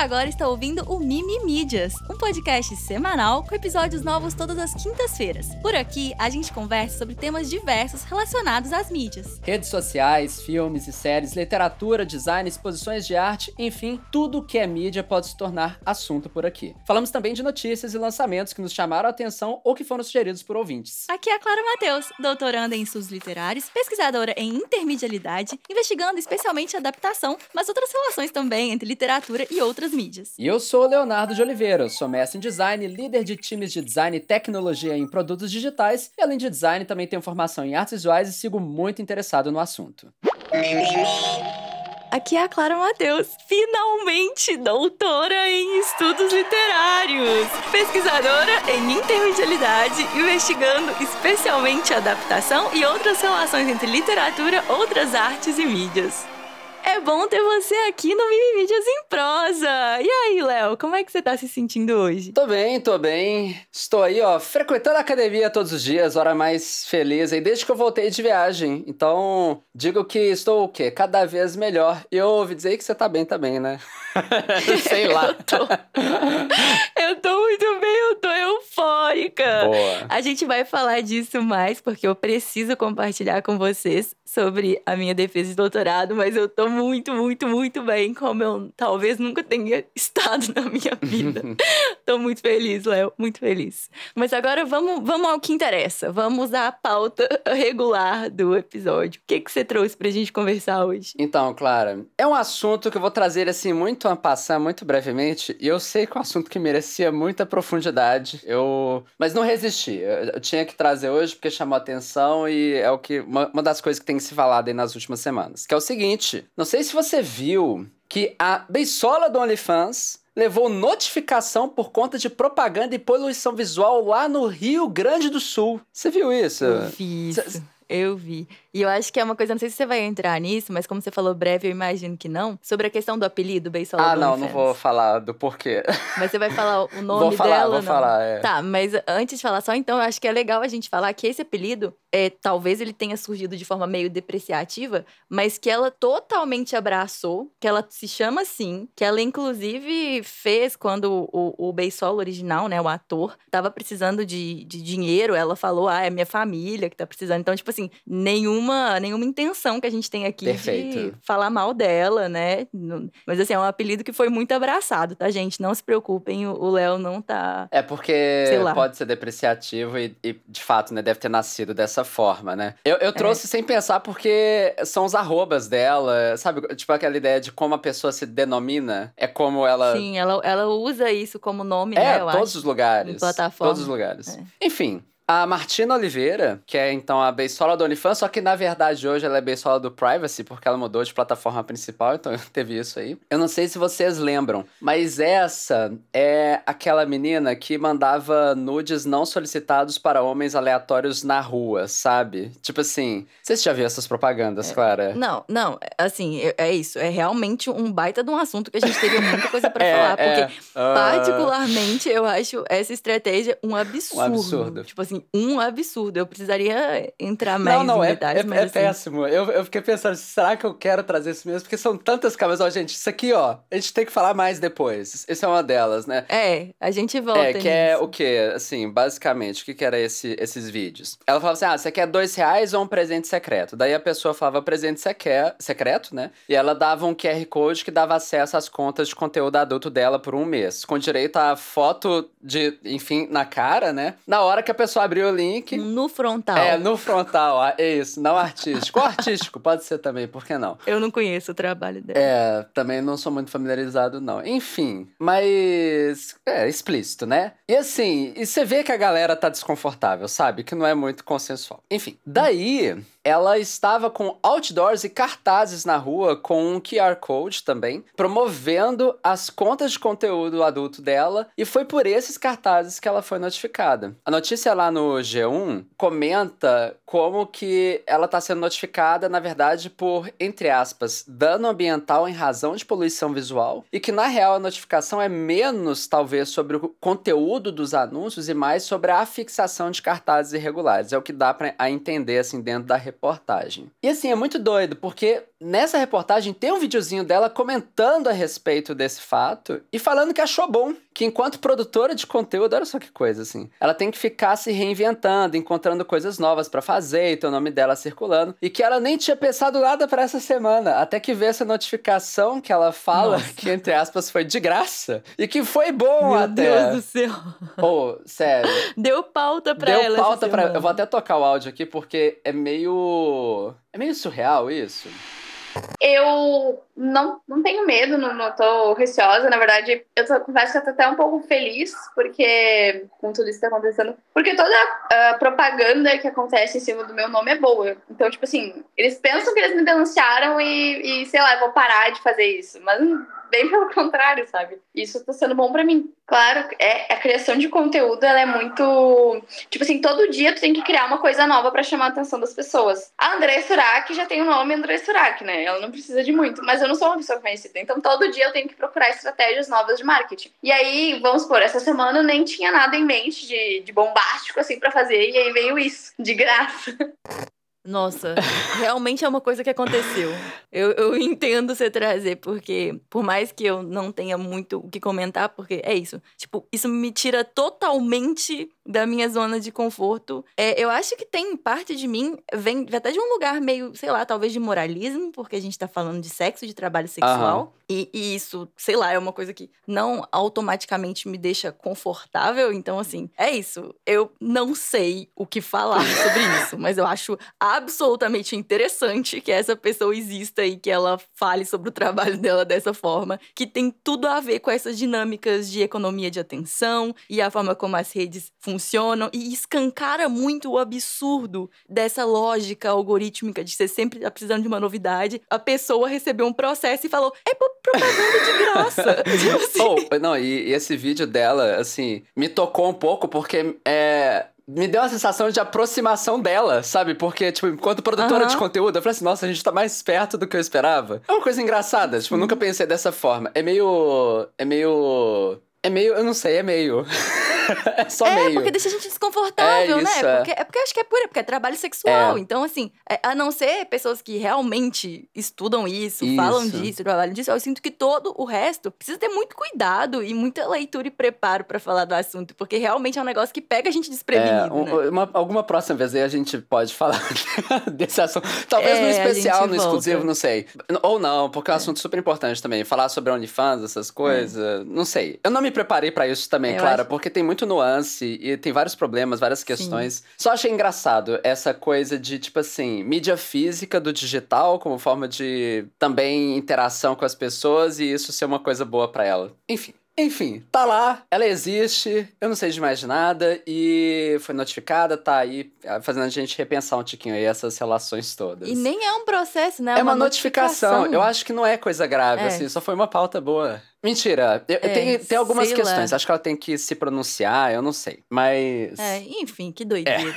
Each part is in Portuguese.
agora está ouvindo o Mimi Mídias, um podcast semanal com episódios novos todas as quintas-feiras. Por aqui, a gente conversa sobre temas diversos relacionados às mídias. Redes sociais, filmes e séries, literatura, design, exposições de arte, enfim, tudo que é mídia pode se tornar assunto por aqui. Falamos também de notícias e lançamentos que nos chamaram a atenção ou que foram sugeridos por ouvintes. Aqui é a Clara Matheus, doutoranda em estudos literários, pesquisadora em intermedialidade, investigando especialmente adaptação, mas outras relações também entre literatura e outras mídias. E eu sou o Leonardo de Oliveira, sou mestre em design, líder de times de design e tecnologia em produtos digitais, e além de design também tenho formação em artes visuais e sigo muito interessado no assunto. Aqui é a Clara Matheus, finalmente doutora em estudos literários, pesquisadora em intermedialidade, investigando especialmente adaptação e outras relações entre literatura, outras artes e mídias. É bom ter você aqui no Mimi Mídias em Prosa. E aí, Léo, como é que você tá se sentindo hoje? Tô bem, tô bem. Estou aí, ó, frequentando a academia todos os dias, hora mais feliz aí, desde que eu voltei de viagem. Então, digo que estou o quê? Cada vez melhor. E eu ouvi dizer que você tá bem também, né? Sei lá. eu, tô... eu tô muito bem, eu tô eufórica. Boa. A gente vai falar disso mais, porque eu preciso compartilhar com vocês sobre a minha defesa de doutorado, mas eu tô muito, muito, muito bem, como eu talvez nunca tenha estado na minha vida. tô muito feliz, Léo, muito feliz. Mas agora vamos, vamos ao que interessa. Vamos à pauta regular do episódio. O que, que você trouxe pra gente conversar hoje? Então, Clara, é um assunto que eu vou trazer assim muito a passar, muito brevemente, e eu sei que é um assunto que merecia muita profundidade. Eu, mas não resisti. Eu, tinha que trazer hoje porque chamou atenção e é o que uma, uma das coisas que tem se falado aí nas últimas semanas, que é o seguinte, não sei se você viu que a beisola do OnlyFans levou notificação por conta de propaganda e poluição visual lá no Rio Grande do Sul. Você viu isso? Eu vi isso. Cê, eu vi. E eu acho que é uma coisa, não sei se você vai entrar nisso, mas como você falou breve, eu imagino que não. Sobre a questão do apelido, Beisola Ah, não, não vou falar do porquê. Mas você vai falar o nome vou falar, dela? Vou não? falar, é. Tá, mas antes de falar só, então, eu acho que é legal a gente falar que esse apelido, é, talvez ele tenha surgido de forma meio depreciativa, mas que ela totalmente abraçou, que ela se chama assim, que ela inclusive fez quando o, o Beisola original, né, o ator, tava precisando de, de dinheiro, ela falou, ah, é minha família que tá precisando. Então, tipo assim, nenhum nenhuma, nenhuma intenção que a gente tem aqui Perfeito. de falar mal dela, né? Mas assim, é um apelido que foi muito abraçado, tá, gente? Não se preocupem, o Léo não tá. É porque pode ser depreciativo e, e, de fato, né, deve ter nascido dessa forma, né? Eu, eu trouxe é. sem pensar porque são os arrobas dela, sabe? Tipo aquela ideia de como a pessoa se denomina, é como ela. Sim, ela, ela usa isso como nome, é, né? É, todos acho, os lugares. Plataforma. Todos os lugares. É. Enfim, a Martina Oliveira, que é então a beisola do OnlyFans, só que na verdade hoje ela é beisola do Privacy, porque ela mudou de plataforma principal, então teve isso aí. Eu não sei se vocês lembram, mas essa é aquela menina que mandava nudes não solicitados para homens aleatórios na rua, sabe? Tipo assim, vocês já viram essas propagandas, é, Clara? Não, não, assim, é, é, isso. É realmente um baita de um assunto que a gente teria muita coisa para é, falar, porque é, uh... particularmente eu acho essa estratégia um absurdo. Um absurdo. Tipo assim, um absurdo. Eu precisaria entrar mais não, não, em é, detalhes, é, mas é assim... péssimo. Eu, eu fiquei pensando, será que eu quero trazer isso mesmo? Porque são tantas câmeras. Ó, gente, isso aqui, ó, a gente tem que falar mais depois. Essa é uma delas, né? É, a gente volta É, que nisso. é o quê? Assim, basicamente, o que que era esse, esses vídeos? Ela falava assim, ah, você quer dois reais ou um presente secreto? Daí a pessoa falava presente secreto, né? E ela dava um QR Code que dava acesso às contas de conteúdo adulto dela por um mês. Com direito a foto de, enfim, na cara, né? Na hora que a pessoa abriu o link... No frontal. É, no frontal, é isso, não artístico. Ou artístico, pode ser também, por que não? Eu não conheço o trabalho dela. É, também não sou muito familiarizado, não. Enfim, mas. É, explícito, né? E assim, e você vê que a galera tá desconfortável, sabe? Que não é muito consensual. Enfim, daí ela estava com outdoors e cartazes na rua com um QR Code também, promovendo as contas de conteúdo adulto dela, e foi por esses cartazes que ela foi notificada. A notícia lá no G1 comenta como que ela está sendo notificada, na verdade, por, entre aspas, dano ambiental em razão de poluição visual, e que na real a notificação é menos, talvez, sobre o conteúdo dos anúncios e mais sobre a fixação de cartazes irregulares. É o que dá para entender, assim, dentro da reportagem. E assim, é muito doido, porque nessa reportagem tem um videozinho dela comentando a respeito desse fato e falando que achou bom. Que enquanto produtora de conteúdo, olha só que coisa, assim. Ela tem que ficar se reinventando, encontrando coisas novas para fazer e ter o nome dela circulando. E que ela nem tinha pensado nada para essa semana. Até que vê essa notificação que ela fala Nossa. que, entre aspas, foi de graça. E que foi bom Meu até. Meu Deus do céu. Pô, oh, sério. Deu pauta pra Deu ela. Deu pauta pra. Eu vou até tocar o áudio aqui porque é meio. É meio surreal isso. Eu não, não tenho medo, não, não tô receosa. Na verdade, eu tô, confesso que eu tô até um pouco feliz, porque com tudo isso que tá acontecendo. Porque toda a propaganda que acontece em cima do meu nome é boa. Então, tipo assim, eles pensam que eles me denunciaram e, e sei lá, vou parar de fazer isso. Mas bem pelo contrário, sabe? Isso tá sendo bom para mim. Claro, é, a criação de conteúdo, ela é muito. Tipo assim, todo dia tu tem que criar uma coisa nova para chamar a atenção das pessoas. A André Surak já tem o nome André Surak, né? Ela não precisa de muito, mas eu não sou uma pessoa conhecida. Então todo dia eu tenho que procurar estratégias novas de marketing. E aí, vamos supor, essa semana eu nem tinha nada em mente de, de bombástico assim para fazer, e aí veio isso, de graça. Nossa, realmente é uma coisa que aconteceu. Eu, eu entendo você trazer, porque por mais que eu não tenha muito o que comentar, porque é isso. Tipo, isso me tira totalmente da minha zona de conforto. É, eu acho que tem parte de mim, vem até de um lugar meio, sei lá, talvez de moralismo, porque a gente tá falando de sexo, de trabalho sexual. Uhum. E, e, isso, sei lá, é uma coisa que não automaticamente me deixa confortável. Então, assim, é isso. Eu não sei o que falar sobre isso, mas eu acho absolutamente interessante que essa pessoa exista e que ela fale sobre o trabalho dela dessa forma, que tem tudo a ver com essas dinâmicas de economia de atenção e a forma como as redes funcionam e escancara muito o absurdo dessa lógica algorítmica de você sempre tá precisando de uma novidade. A pessoa recebeu um processo e falou: é propaganda de graça. Tipo assim. oh, não, e, e esse vídeo dela, assim, me tocou um pouco porque é, me deu uma sensação de aproximação dela, sabe? Porque, tipo, enquanto produtora uhum. de conteúdo, eu falei assim, nossa, a gente tá mais perto do que eu esperava. É uma coisa engraçada, tipo, nunca pensei dessa forma. É meio. É meio. É meio, eu não sei, é meio. é só é, meio. porque deixa a gente desconfortável, é né? isso, né? É. Porque, é porque acho que é pura, porque é trabalho sexual. É. Então, assim, é, a não ser pessoas que realmente estudam isso, isso, falam disso, trabalham disso, eu sinto que todo o resto precisa ter muito cuidado e muita leitura e preparo para falar do assunto, porque realmente é um negócio que pega a gente desprevenido. É, um, né? uma, alguma próxima vez aí a gente pode falar desse assunto. Talvez no especial, no exclusivo, não sei. Ou não, porque é um assunto super importante também. Falar sobre OnlyFans, essas coisas, não sei. Eu não me me preparei para isso também, Clara, acho... porque tem muito nuance e tem vários problemas, várias questões. Sim. Só achei engraçado essa coisa de, tipo assim, mídia física do digital como forma de também interação com as pessoas e isso ser uma coisa boa para ela. Enfim. Enfim, tá lá, ela existe, eu não sei de mais nada e foi notificada, tá aí fazendo a gente repensar um tiquinho aí essas relações todas. E nem é um processo, né? É uma, uma notificação. notificação. Eu acho que não é coisa grave, é. assim, só foi uma pauta boa. Mentira, eu, é, tem, tem algumas questões. Lá. Acho que ela tem que se pronunciar, eu não sei. Mas. É, enfim, que doideira.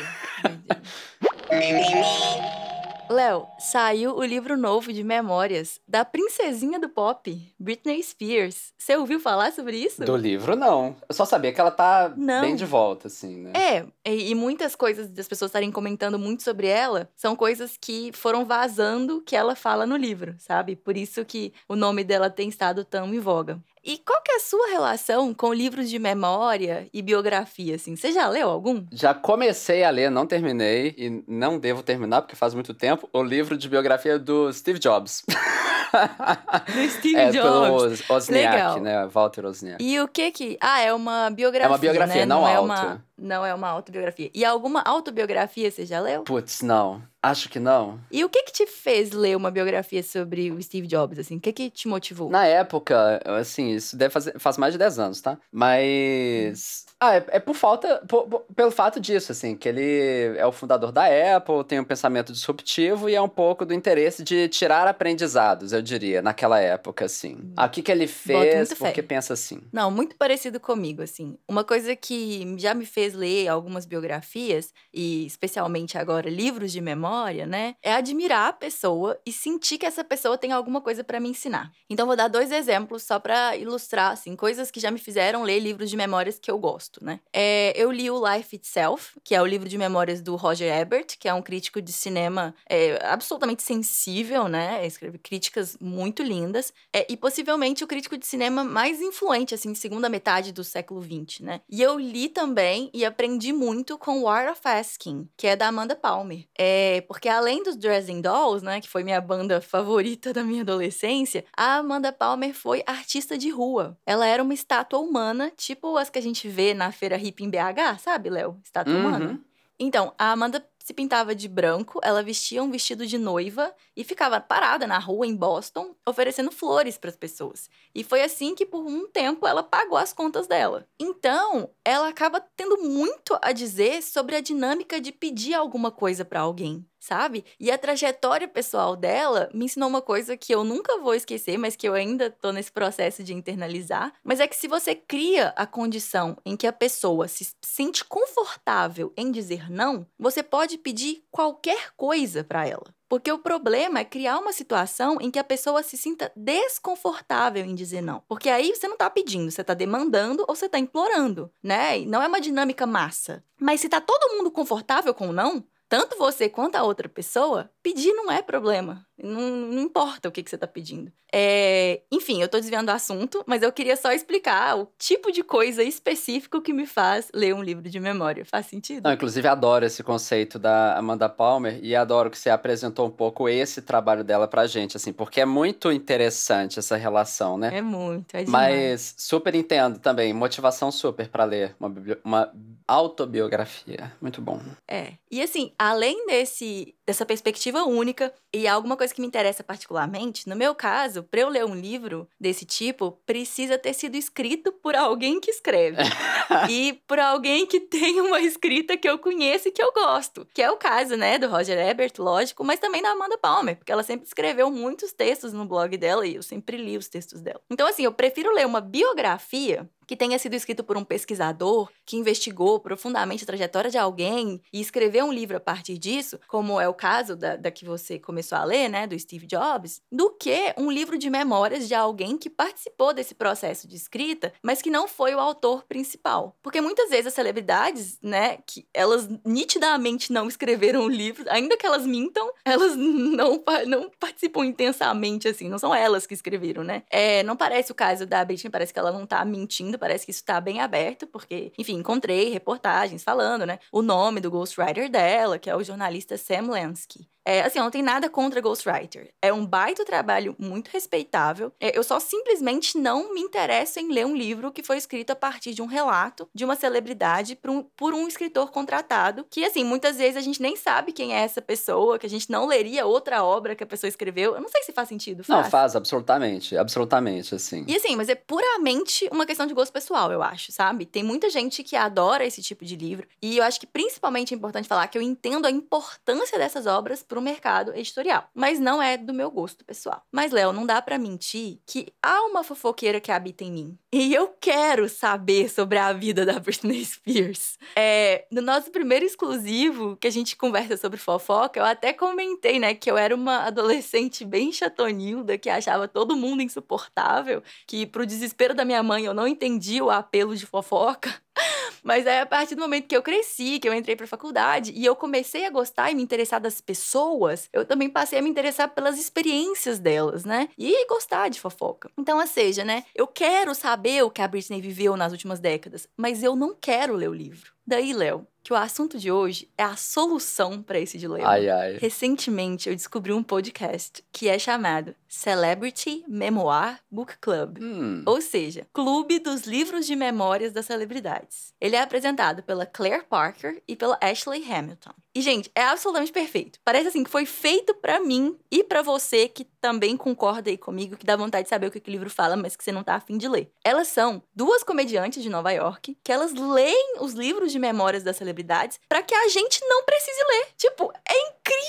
É. doideira. Léo, saiu o livro novo de memórias da princesinha do pop, Britney Spears. Você ouviu falar sobre isso? Do livro, não. Eu só sabia que ela tá não. bem de volta, assim, né? É, e, e muitas coisas das pessoas estarem comentando muito sobre ela são coisas que foram vazando que ela fala no livro, sabe? Por isso que o nome dela tem estado tão em voga. E qual que é a sua relação com livros de memória e biografia, assim? Você já leu algum? Já comecei a ler, não terminei e não devo terminar porque faz muito tempo, o livro de biografia do Steve Jobs. Do Steve é, Jobs. pelo Osniak, Legal. né? Walter Osniak. E o que que... Ah, é uma biografia, É uma biografia, né? não, não é auto. Uma, não é uma autobiografia. E alguma autobiografia você já leu? Putz, não. Acho que não. E o que que te fez ler uma biografia sobre o Steve Jobs, assim? O que que te motivou? Na época, assim, isso deve fazer, faz mais de 10 anos, tá? Mas... Ah, é, é por falta... Por, por, pelo fato disso, assim, que ele é o fundador da Apple, tem um pensamento disruptivo e é um pouco do interesse de tirar aprendizados, eu diria, naquela época, assim. Hum. Ah, o que que ele fez, porque fé. pensa assim. Não, muito parecido comigo, assim. Uma coisa que já me fez fez ler algumas biografias, e especialmente agora livros de memória, né? É admirar a pessoa e sentir que essa pessoa tem alguma coisa para me ensinar. Então, vou dar dois exemplos só para ilustrar, assim, coisas que já me fizeram ler livros de memórias que eu gosto, né? É, eu li o Life Itself, que é o livro de memórias do Roger Ebert, que é um crítico de cinema é, absolutamente sensível, né? Escreve críticas muito lindas. É, e possivelmente o crítico de cinema mais influente, assim, segunda metade do século XX, né? E eu li também e aprendi muito com War of Asking, que é da Amanda Palmer. É, porque além dos Dresden Dolls, né, que foi minha banda favorita da minha adolescência, a Amanda Palmer foi artista de rua. Ela era uma estátua humana, tipo as que a gente vê na feira hip em BH, sabe, Léo? Estátua Uhum. humana. Então, a Amanda se pintava de branco, ela vestia um vestido de noiva e ficava parada na rua em Boston, oferecendo flores para as pessoas. E foi assim que, por um tempo, ela pagou as contas dela. Então, ela acaba tendo muito a dizer sobre a dinâmica de pedir alguma coisa para alguém. Sabe? E a trajetória pessoal dela me ensinou uma coisa que eu nunca vou esquecer, mas que eu ainda tô nesse processo de internalizar. Mas é que se você cria a condição em que a pessoa se sente confortável em dizer não, você pode pedir qualquer coisa para ela. Porque o problema é criar uma situação em que a pessoa se sinta desconfortável em dizer não. Porque aí você não tá pedindo, você tá demandando ou você tá implorando, né? E não é uma dinâmica massa. Mas se tá todo mundo confortável com o não, tanto você quanto a outra pessoa, pedir não é problema. Não, não importa o que, que você está pedindo. É, enfim, eu estou desviando o assunto, mas eu queria só explicar o tipo de coisa específico que me faz ler um livro de memória. Faz sentido? Não, inclusive, adoro esse conceito da Amanda Palmer e adoro que você apresentou um pouco esse trabalho dela pra gente, assim, porque é muito interessante essa relação, né? É muito, é demais. Mas super entendo também, motivação super pra ler uma, bibli- uma autobiografia. Muito bom. É. E assim, além desse dessa perspectiva única e alguma coisa que me interessa particularmente, no meu caso, para eu ler um livro desse tipo, precisa ter sido escrito por alguém que escreve. e por alguém que tem uma escrita que eu conheço e que eu gosto. Que é o caso, né, do Roger Ebert, lógico, mas também da Amanda Palmer, porque ela sempre escreveu muitos textos no blog dela e eu sempre li os textos dela. Então, assim, eu prefiro ler uma biografia que tenha sido escrito por um pesquisador que investigou profundamente a trajetória de alguém e escreveu um livro a partir disso, como é o caso da, da que você começou a ler, né, do Steve Jobs, do que um livro de memórias de alguém que participou desse processo de escrita, mas que não foi o autor principal. Porque muitas vezes as celebridades, né, que elas nitidamente não escreveram o livro, ainda que elas mintam, elas não, não participam intensamente, assim, não são elas que escreveram, né? É, não parece o caso da Britney, parece que ela não tá mentindo, parece que isso tá bem aberto, porque, enfim, encontrei reportagens falando, né, o nome do ghostwriter dela, que é o jornalista Sam Lansky. É, assim, eu não tenho nada contra Ghostwriter. É um baita trabalho muito respeitável. É, eu só simplesmente não me interesso em ler um livro que foi escrito a partir de um relato de uma celebridade por um, por um escritor contratado. Que, assim, muitas vezes a gente nem sabe quem é essa pessoa, que a gente não leria outra obra que a pessoa escreveu. Eu não sei se faz sentido. Não, Faz. faz, absolutamente. Absolutamente, assim. E assim, mas é puramente uma questão de gosto pessoal, eu acho, sabe? Tem muita gente que adora esse tipo de livro. E eu acho que principalmente é importante falar que eu entendo a importância dessas obras para o mercado editorial. Mas não é do meu gosto pessoal. Mas, Léo, não dá para mentir que há uma fofoqueira que habita em mim. E eu quero saber sobre a vida da Britney Spears. É, no nosso primeiro exclusivo, que a gente conversa sobre fofoca, eu até comentei, né, que eu era uma adolescente bem chatonilda, que achava todo mundo insuportável, que pro desespero da minha mãe eu não entendia o apelo de fofoca. Mas aí, a partir do momento que eu cresci, que eu entrei pra faculdade e eu comecei a gostar e me interessar das pessoas, eu também passei a me interessar pelas experiências delas, né? E gostar de fofoca. Então, ou seja, né? Eu quero saber o que a Britney viveu nas últimas décadas, mas eu não quero ler o livro. Daí, Léo, que o assunto de hoje é a solução para esse dilema. Ai, ai. Recentemente eu descobri um podcast que é chamado Celebrity Memoir Book Club. Hum. Ou seja, Clube dos Livros de Memórias das Celebridades. Ele é apresentado pela Claire Parker e pela Ashley Hamilton. E, gente, é absolutamente perfeito. Parece assim que foi feito pra mim e pra você que também concorda aí comigo, que dá vontade de saber o que, que o livro fala, mas que você não tá afim de ler. Elas são duas comediantes de Nova York que elas leem os livros de memórias das celebridades pra que a gente não precise ler. Tipo, é incrível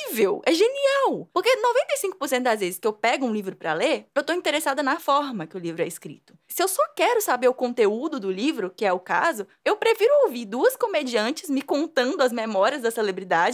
é genial. Porque 95% das vezes que eu pego um livro para ler, eu tô interessada na forma que o livro é escrito. Se eu só quero saber o conteúdo do livro, que é o caso, eu prefiro ouvir duas comediantes me contando as memórias da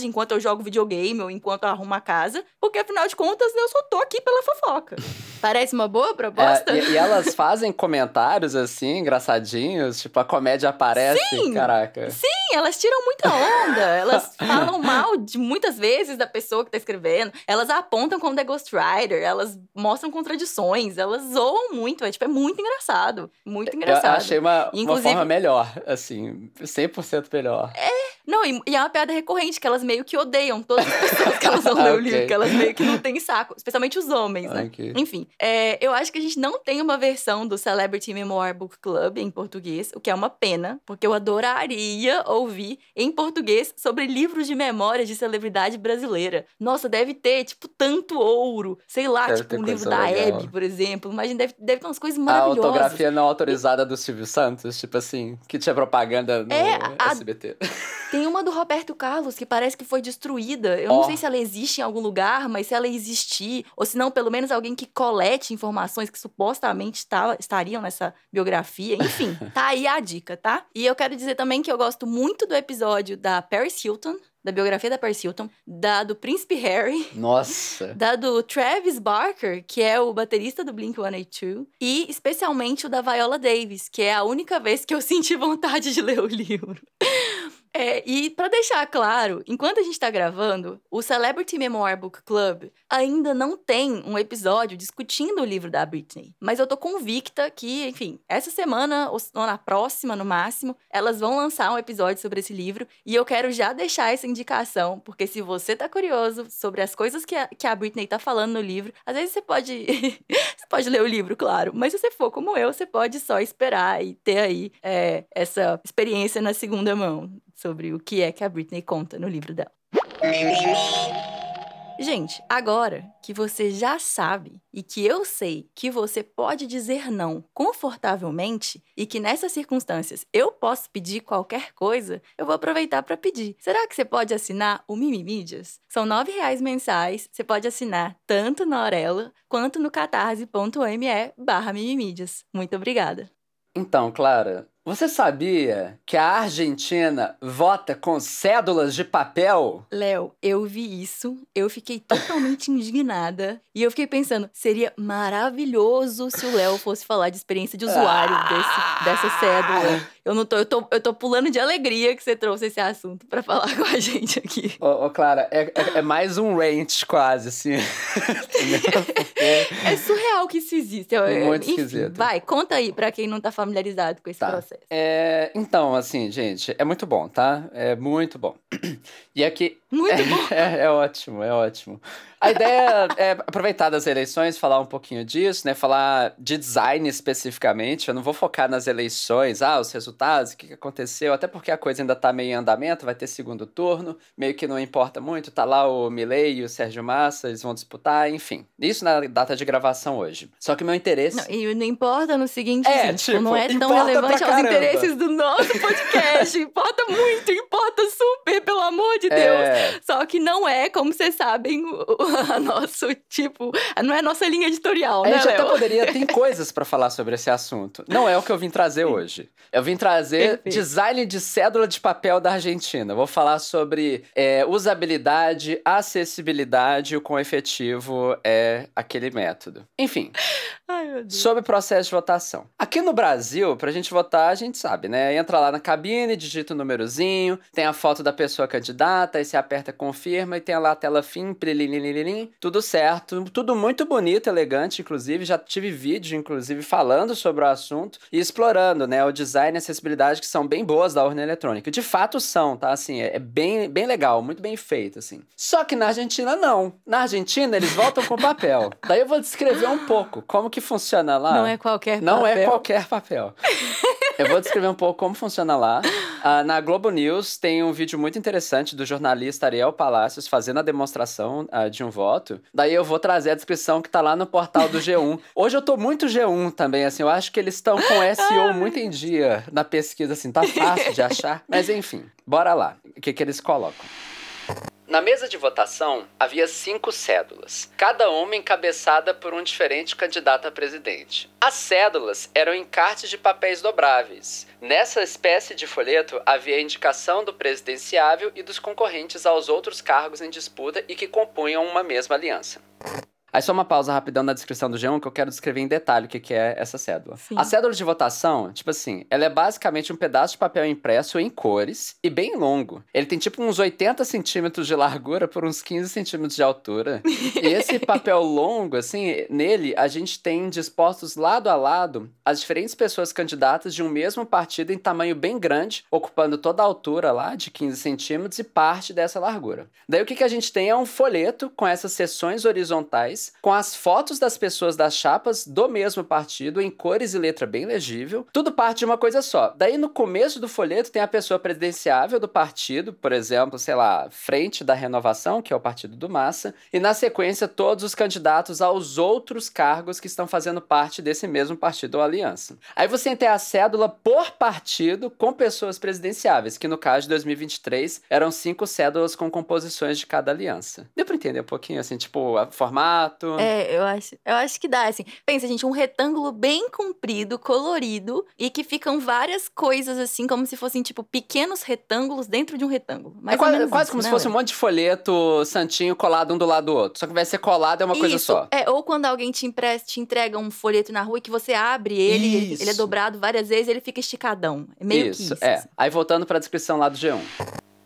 enquanto eu jogo videogame ou enquanto eu arrumo a casa, porque afinal de contas eu só tô aqui pela fofoca. Parece uma boa proposta? É, e, e, elas fazem comentários assim, engraçadinhos, tipo, a comédia aparece, sim, caraca. Sim, elas tiram muita onda, elas falam mal de muitas vezes da pessoa que tá escrevendo, elas apontam como The Ghost Rider, elas mostram contradições, elas zoam muito, é tipo, é muito engraçado, muito engraçado. Eu achei uma, Inclusive, uma forma melhor, assim, 100% melhor. É, não, e, e, é uma piada recorrente, que elas meio que odeiam todas as pessoas que elas vão ler okay. o livro, que elas meio que não têm saco, especialmente os homens, né? Okay. Enfim, é, eu acho que a gente não tem uma versão do Celebrity Memoir Book Club em português, o que é uma pena, porque eu adoraria ouvir em português sobre livros de memórias de celebridade brasileira. Nossa, deve ter, tipo, tanto ouro. Sei lá, deve tipo, um livro da Hebe, por exemplo. Imagina, deve, deve ter umas coisas maravilhosas. A autografia não autorizada do Silvio Santos, tipo assim, que tinha propaganda no é, a... SBT. Tem uma do Roberto Carlos que parece que foi destruída. Eu oh. não sei se ela existe em algum lugar, mas se ela existir, ou se não, pelo menos alguém que colete informações que supostamente tá, estariam nessa biografia. Enfim, tá aí a dica, tá? E eu quero dizer também que eu gosto muito do episódio da Paris Hilton, da biografia da Paris Hilton, da do Príncipe Harry. Nossa! Da do Travis Barker, que é o baterista do Blink-182. E especialmente o da Viola Davis, que é a única vez que eu senti vontade de ler o livro. É, e para deixar claro, enquanto a gente está gravando, o Celebrity Memoir Book Club ainda não tem um episódio discutindo o livro da Britney. Mas eu tô convicta que, enfim, essa semana ou na próxima, no máximo, elas vão lançar um episódio sobre esse livro. E eu quero já deixar essa indicação, porque se você tá curioso sobre as coisas que a, que a Britney tá falando no livro, às vezes você pode. você pode ler o livro, claro. Mas se você for como eu, você pode só esperar e ter aí é, essa experiência na segunda mão sobre o que é que a Britney conta no livro dela. Gente, agora que você já sabe e que eu sei que você pode dizer não confortavelmente e que nessas circunstâncias eu posso pedir qualquer coisa, eu vou aproveitar para pedir. Será que você pode assinar o Mimimídias? São nove reais mensais, você pode assinar tanto na Aurela quanto no catarse.me barra Mimimídias. Muito obrigada. Então, Clara, você sabia que a Argentina vota com cédulas de papel? Léo, eu vi isso, eu fiquei totalmente indignada e eu fiquei pensando, seria maravilhoso se o Léo fosse falar de experiência de usuário desse, dessa cédula. Eu não tô, eu tô, eu tô pulando de alegria que você trouxe esse assunto para falar com a gente aqui. Ô, Clara, é, é, é, mais um rant quase, assim. é surreal que isso existe. Muito Enfim, esquisito. Vai, conta aí para quem não tá familiarizado com esse tá. processo. É, então, assim, gente, é muito bom, tá? É muito bom. E aqui. Muito é, bom. É, é ótimo, é ótimo. A ideia é aproveitar das eleições, falar um pouquinho disso, né? Falar de design especificamente. Eu não vou focar nas eleições, ah, os resultados, o que aconteceu, até porque a coisa ainda tá meio em andamento, vai ter segundo turno, meio que não importa muito, tá lá o Milley e o Sérgio Massa, eles vão disputar, enfim. Isso na data de gravação hoje. Só que o meu interesse. Não, e não importa no seguinte, é, assim, tipo, não é tão relevante aos interesses do nosso podcast. importa muito, importa super, pelo amor de Deus. É... Só que não é, como vocês sabem, o a nosso tipo, não é a nossa linha editorial, a né? A gente até poderia, tem coisas para falar sobre esse assunto. Não é o que eu vim trazer hoje. Eu vim trazer Perfeito. design de cédula de papel da Argentina. Vou falar sobre é, usabilidade, acessibilidade e o quão efetivo é aquele método. Enfim. Ai, sobre o processo de votação. Aqui no Brasil, pra gente votar, a gente sabe, né? Entra lá na cabine, digita o númerozinho, tem a foto da pessoa candidata, aí você aperta confirma e tem lá a tela fim, tudo certo, tudo muito bonito, elegante, inclusive. Já tive vídeo, inclusive, falando sobre o assunto e explorando, né, o design acessibilidade que são bem boas da urna eletrônica. De fato são, tá? Assim, é, é bem, bem legal, muito bem feito, assim. Só que na Argentina, não. Na Argentina, eles voltam com papel. Daí eu vou descrever um pouco como que funciona lá. Não é qualquer não papel. Não é qualquer papel. Eu vou descrever um pouco como funciona lá. Uh, na Globo News tem um vídeo muito interessante do jornalista Ariel Palacios fazendo a demonstração uh, de um voto. Daí eu vou trazer a descrição que tá lá no portal do G1. Hoje eu tô muito G1 também, assim, eu acho que eles estão com SEO muito em dia na pesquisa, assim, tá fácil de achar. Mas enfim, bora lá. O que, que eles colocam? Na mesa de votação havia cinco cédulas, cada uma encabeçada por um diferente candidato a presidente. As cédulas eram encartes de papéis dobráveis. Nessa espécie de folheto havia a indicação do presidenciável e dos concorrentes aos outros cargos em disputa e que compunham uma mesma aliança. Aí só uma pausa rapidão na descrição do G1 que eu quero descrever em detalhe o que é essa cédula. Sim. A cédula de votação, tipo assim, ela é basicamente um pedaço de papel impresso em cores e bem longo. Ele tem tipo uns 80 centímetros de largura por uns 15 centímetros de altura. e esse papel longo, assim, nele a gente tem dispostos lado a lado as diferentes pessoas candidatas de um mesmo partido em tamanho bem grande, ocupando toda a altura lá de 15 centímetros e parte dessa largura. Daí o que, que a gente tem é um folheto com essas seções horizontais com as fotos das pessoas das chapas do mesmo partido, em cores e letra bem legível. Tudo parte de uma coisa só. Daí, no começo do folheto, tem a pessoa presidenciável do partido, por exemplo, sei lá, Frente da Renovação, que é o partido do Massa, e na sequência, todos os candidatos aos outros cargos que estão fazendo parte desse mesmo partido ou aliança. Aí você tem a cédula por partido com pessoas presidenciáveis, que no caso de 2023 eram cinco cédulas com composições de cada aliança. Deu pra entender um pouquinho, assim, tipo, a formato, É, eu acho, eu acho que dá, assim. Pensa, gente, um retângulo bem comprido, colorido, e que ficam várias coisas, assim, como se fossem, tipo, pequenos retângulos dentro de um retângulo. Mais é quase, ou menos quase como né, se fosse um monte de folheto santinho colado um do lado do outro. Só que vai ser colado é uma coisa Isso, só. É, ou quando alguém te, empresta, te entrega um folheto na rua e que você abre ele, ele- ele é dobrado várias vezes ele fica esticadão. É meio isso, que isso. é. assim. Aí voltando para a descrição lá do G1.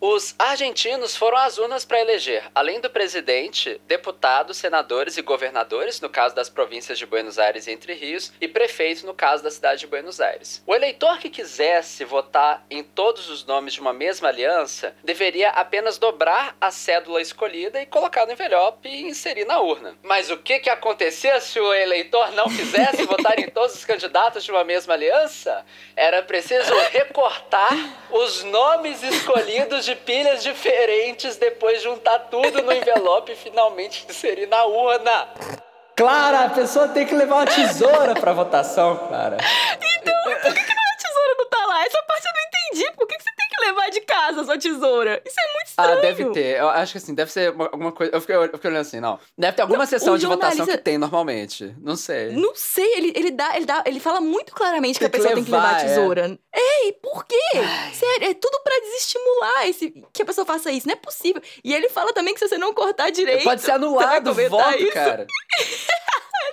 Os argentinos foram às urnas para eleger, além do presidente, deputados, senadores e governadores, no caso das províncias de Buenos Aires e Entre Rios, e prefeito, no caso da cidade de Buenos Aires. O eleitor que quisesse votar em todos os nomes de uma mesma aliança deveria apenas dobrar a cédula escolhida e colocar no envelope e inserir na urna. Mas o que, que acontecia se o eleitor não quisesse votar em todos os candidatos de uma mesma aliança? Era preciso recortar os nomes escolhidos de pilhas diferentes, depois juntar tudo no envelope e finalmente inserir na urna. Clara, a pessoa tem que levar uma tesoura pra votação, Clara. A tesoura não tá lá. Essa parte eu não entendi. Por que que você que levar de casa a sua tesoura? Isso é muito Ah, estranho. deve ter. Eu acho que assim, deve ser uma- alguma coisa. Eu fiquei, eu fiquei olhando assim, não. Deve ter alguma Não, sessão de votação que tem normalmente. Não sei. Não sei, ele, ele dá, ele dá, ele fala muito claramente que a que pessoa tem que levar a levar, é. tesoura. Ei, por quê? Sério, é tudo pra desestimular esse, que a pessoa faça isso. Não é possível. E ele fala também que se você não cortar direito. Pode ser anulado o voto, isso. cara.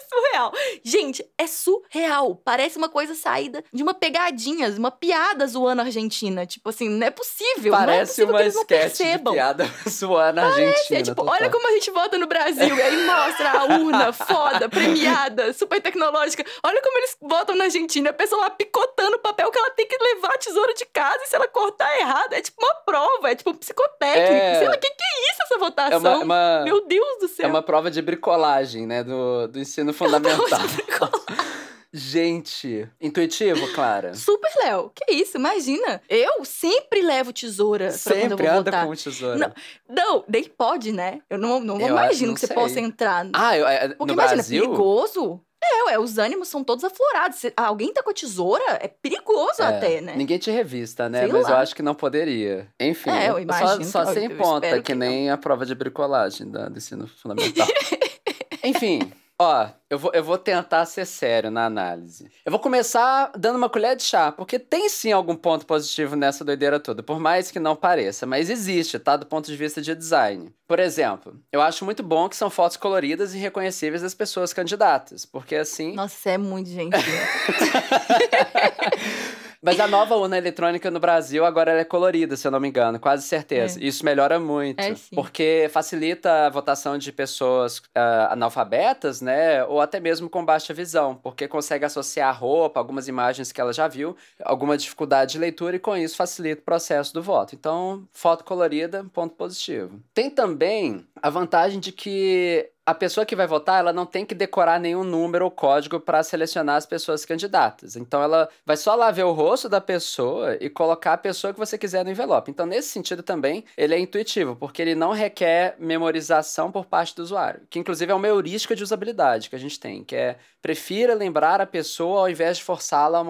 surreal. Gente, é surreal. Parece uma coisa saída de uma pegadinha, uma piada zoando a Argentina. Tipo assim, não é possível. não é Parece possível uma que eles sketch de piada zoando a Argentina. É tipo, total. olha como a gente vota no Brasil. E aí mostra a urna foda, premiada, super tecnológica. Olha como eles votam na Argentina. A pessoa lá picotando o papel que ela tem que levar a tesoura de casa. E se ela cortar errado, é tipo uma prova. É tipo um psicotécnico. É. Sei lá, o que, que é isso, essa É votação? uma, é uma- Meu Deus do céu. é uma prova de bricolagem, né? Do, do ensino fundamental. Gente, intuitivo, Clara? Super, Léo. Que isso, imagina. Eu sempre levo tesoura pra quando eu Sempre vou anda com tesoura. Não, Não, nem pode, né? Eu não, não Eu imagino não que você sei. possa entrar. Ah, eu, é, Porque no imagina, Brasil? perigoso. É, ué, os ânimos são todos aflorados. Se alguém tá com a tesoura, é perigoso É, até, né? Ninguém te revista, né? Sei Mas eu lá. acho que não poderia. Enfim, É, eu só- imagino só, que- sem eu ponta, que, que nem a prova de bricolagem da, do ensino fundamental. Enfim, ó, eu vou, eu vou tentar ser sério na análise. Eu vou começar dando uma colher de chá, porque tem sim algum ponto positivo nessa doideira toda, por mais que não pareça, mas existe, tá? Do ponto de vista de design. Por exemplo, eu acho muito bom que são fotos coloridas e reconhecíveis das pessoas candidatas, porque assim. Nossa, é muito gentil. Mas a nova urna eletrônica no Brasil agora ela é colorida, se eu não me engano, quase certeza. Isso melhora muito, É, porque facilita a votação de pessoas ah, analfabetas, né, ou até mesmo com baixa visão, porque consegue associar a roupa, algumas imagens que ela já viu, alguma dificuldade de leitura e com isso facilita o processo do voto. Então, foto colorida, ponto positivo. Tem também a vantagem de que a pessoa que vai votar, ela não tem que decorar nenhum número ou código para selecionar as pessoas candidatas. Então ela vai só lá ver o rosto da pessoa e colocar a pessoa que você quiser no envelope. Então nesse sentido também, ele é intuitivo, porque ele não requer memorização por parte do usuário, que inclusive é uma heurística de usabilidade que a gente tem, que é prefira lembrar a pessoa ao invés de forçá-la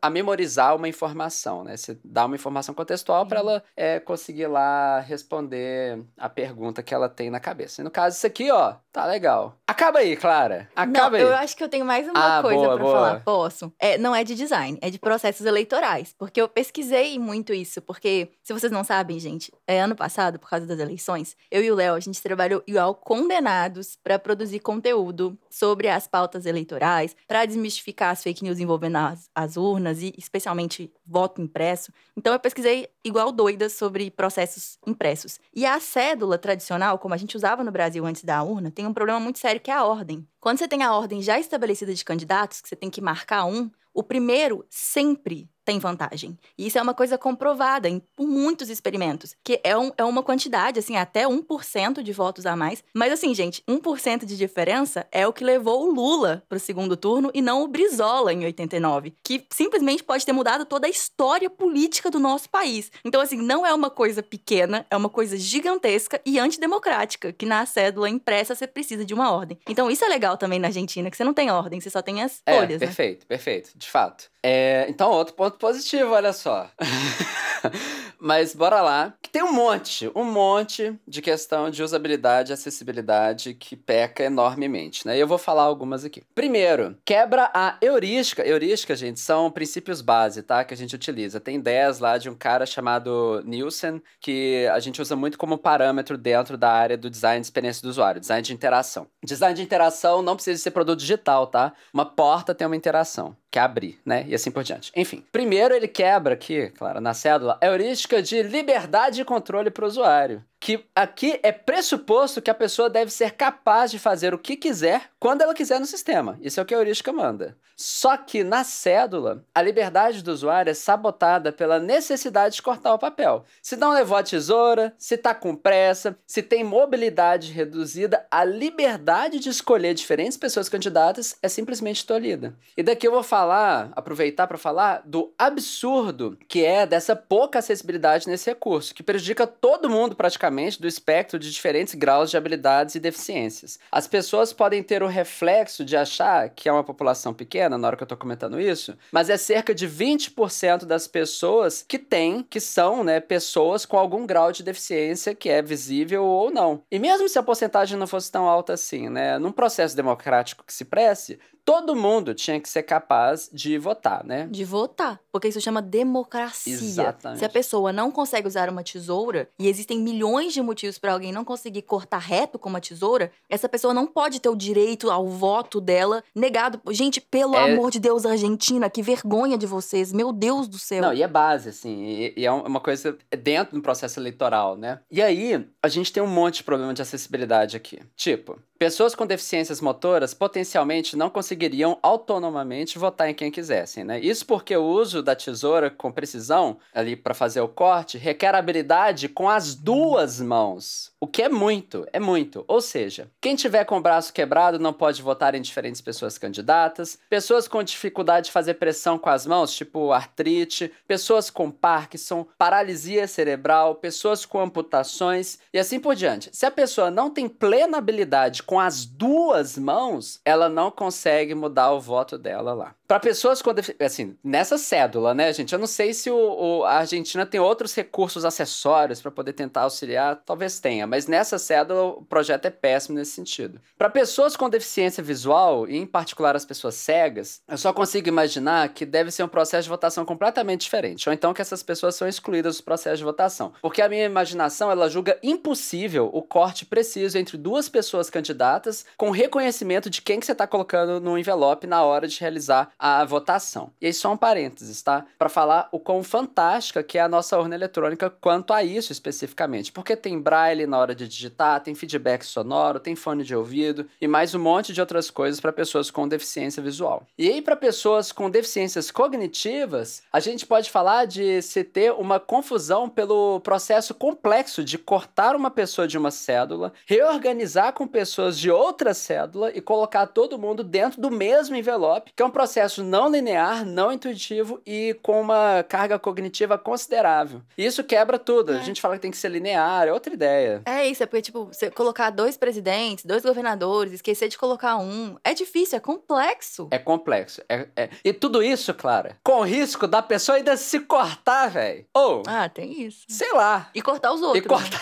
a, memorizar uma informação, né? Você dá uma informação contextual para ela é, conseguir lá responder a pergunta que ela tem na cabeça. E no caso, isso aqui, ó, tá legal. Acaba aí, Clara. Acaba não, aí. Eu acho que eu tenho mais uma ah, coisa boa. falar. Posso? É, não é de design, é de processos eleitorais. Porque eu pesquisei muito isso. Porque, se vocês não sabem, gente, é, ano passado, por causa das eleições, eu e o Léo, a gente trabalhou igual condenados para produzir conteúdo sobre as pautas eleitorais, para desmistificar as fake news envolvendo as, as urnas e especialmente voto impresso. Então eu pesquisei igual doida sobre processos impressos. E a cédula tradicional, como a gente usava no Brasil antes da urna, tem um problema muito sério que é a ordem. Quando você tem a ordem já estabelecida de candidatos, que você tem que marcar um, o primeiro sempre tem vantagem. E isso é uma coisa comprovada em, por muitos experimentos, que é, um, é uma quantidade, assim, até 1% de votos a mais. Mas assim, gente, 1% de diferença é o que levou o Lula para o segundo turno e não o Brizola em 89, que simplesmente pode ter mudado toda a história política do nosso país. Então, assim, não é uma coisa pequena, é uma coisa gigantesca e antidemocrática, que na cédula impressa você precisa de uma ordem. Então, isso é legal também na Argentina, que você não tem ordem, você só tem as É, folhas, né? perfeito, perfeito, de fato. É, então, outro ponto positivo, olha só. Mas bora lá. Tem um monte, um monte de questão de usabilidade e acessibilidade que peca enormemente, né? E eu vou falar algumas aqui. Primeiro, quebra a heurística. Heurística, gente, são princípios base, tá? Que a gente utiliza. Tem 10 lá de um cara chamado Nielsen, que a gente usa muito como parâmetro dentro da área do design de experiência do usuário, design de interação. Design de interação não precisa ser produto digital, tá? Uma porta tem uma interação que é abrir, né? E assim por diante. Enfim, primeiro ele quebra aqui, claro, na cédula, a heurística de liberdade e controle para o usuário. Que aqui é pressuposto que a pessoa deve ser capaz de fazer o que quiser quando ela quiser no sistema. Isso é o que a heurística manda. Só que na cédula, a liberdade do usuário é sabotada pela necessidade de cortar o papel. Se não levou a tesoura, se tá com pressa, se tem mobilidade reduzida, a liberdade de escolher diferentes pessoas candidatas é simplesmente tolhida. E daqui eu vou falar, aproveitar para falar do absurdo que é dessa pouca acessibilidade nesse recurso, que prejudica todo mundo praticamente do espectro de diferentes graus de habilidades e deficiências. As pessoas podem ter o reflexo de achar que é uma população pequena na hora que eu tô comentando isso, mas é cerca de 20% das pessoas que têm, que são, né, pessoas com algum grau de deficiência que é visível ou não. E mesmo se a porcentagem não fosse tão alta assim, né, num processo democrático que se prece, todo mundo tinha que ser capaz de votar, né? De votar. Porque isso chama democracia. Exatamente. Se a pessoa não consegue usar uma tesoura, e existem milhões de motivos para alguém não conseguir cortar reto com uma tesoura, essa pessoa não pode ter o direito ao voto dela negado. Gente, pelo É- amor de Deus, Argentina, que vergonha de vocês. Meu Deus do céu. Não, e é base, assim, e, e é uma coisa dentro do processo eleitoral, né? E aí, a gente tem um monte de problema de acessibilidade aqui. Tipo, pessoas com deficiências motoras potencialmente não conseguiriam autonomamente votar em quem quisessem, né? Isso porque o uso da tesoura com precisão, ali para fazer o corte, requer habilidade com as duas mãos. O que é muito, é muito. Ou seja, quem tiver com o braço quebrado não pode votar em diferentes pessoas candidatas, pessoas com dificuldade de fazer pressão com as mãos, tipo artrite, pessoas com Parkinson, paralisia cerebral, pessoas com amputações e assim por diante. Se a pessoa não tem plena habilidade com as duas mãos, ela não consegue mudar o voto dela lá. Para pessoas com assim, nessa cédula, né, gente? Eu não sei se o, o- a Argentina tem outros recursos acessórios para poder tentar auxiliar, talvez tenha, mas nessa cédula o projeto é péssimo nesse sentido. Para pessoas com deficiência visual, e em particular as pessoas cegas, eu só consigo imaginar que deve ser um processo de votação completamente diferente, ou então que essas pessoas são excluídas do processo de votação. Porque a minha imaginação, ela julga impossível o corte preciso entre duas pessoas candidatas com reconhecimento de quem que você está colocando no envelope na hora de realizar a votação. E aí só um parênteses, tá? Para falar o quão fantástica que é a nossa urna eletrônica quanto a isso especificamente, porque tem braille na hora de digitar, tem feedback sonoro, tem fone de ouvido e mais um monte de outras coisas para pessoas com deficiência visual. E aí para pessoas com deficiências cognitivas, a gente pode falar de se ter uma confusão pelo processo complexo de cortar uma pessoa de uma cédula, reorganizar com pessoas de outra cédula e colocar todo mundo dentro do mesmo envelope, que é um processo não linear, não intuitivo e com uma carga cognitiva considerável. Isso quebra tudo. É. A gente fala que tem que ser linear, é outra ideia. É isso, é porque, tipo, você colocar dois presidentes, dois governadores, esquecer de colocar um, é difícil, é complexo. É complexo. É, é... E tudo isso, Clara, com o risco da pessoa ainda se cortar, velho. Ou. Ah, tem isso. Sei lá. E cortar os outros. E cortar.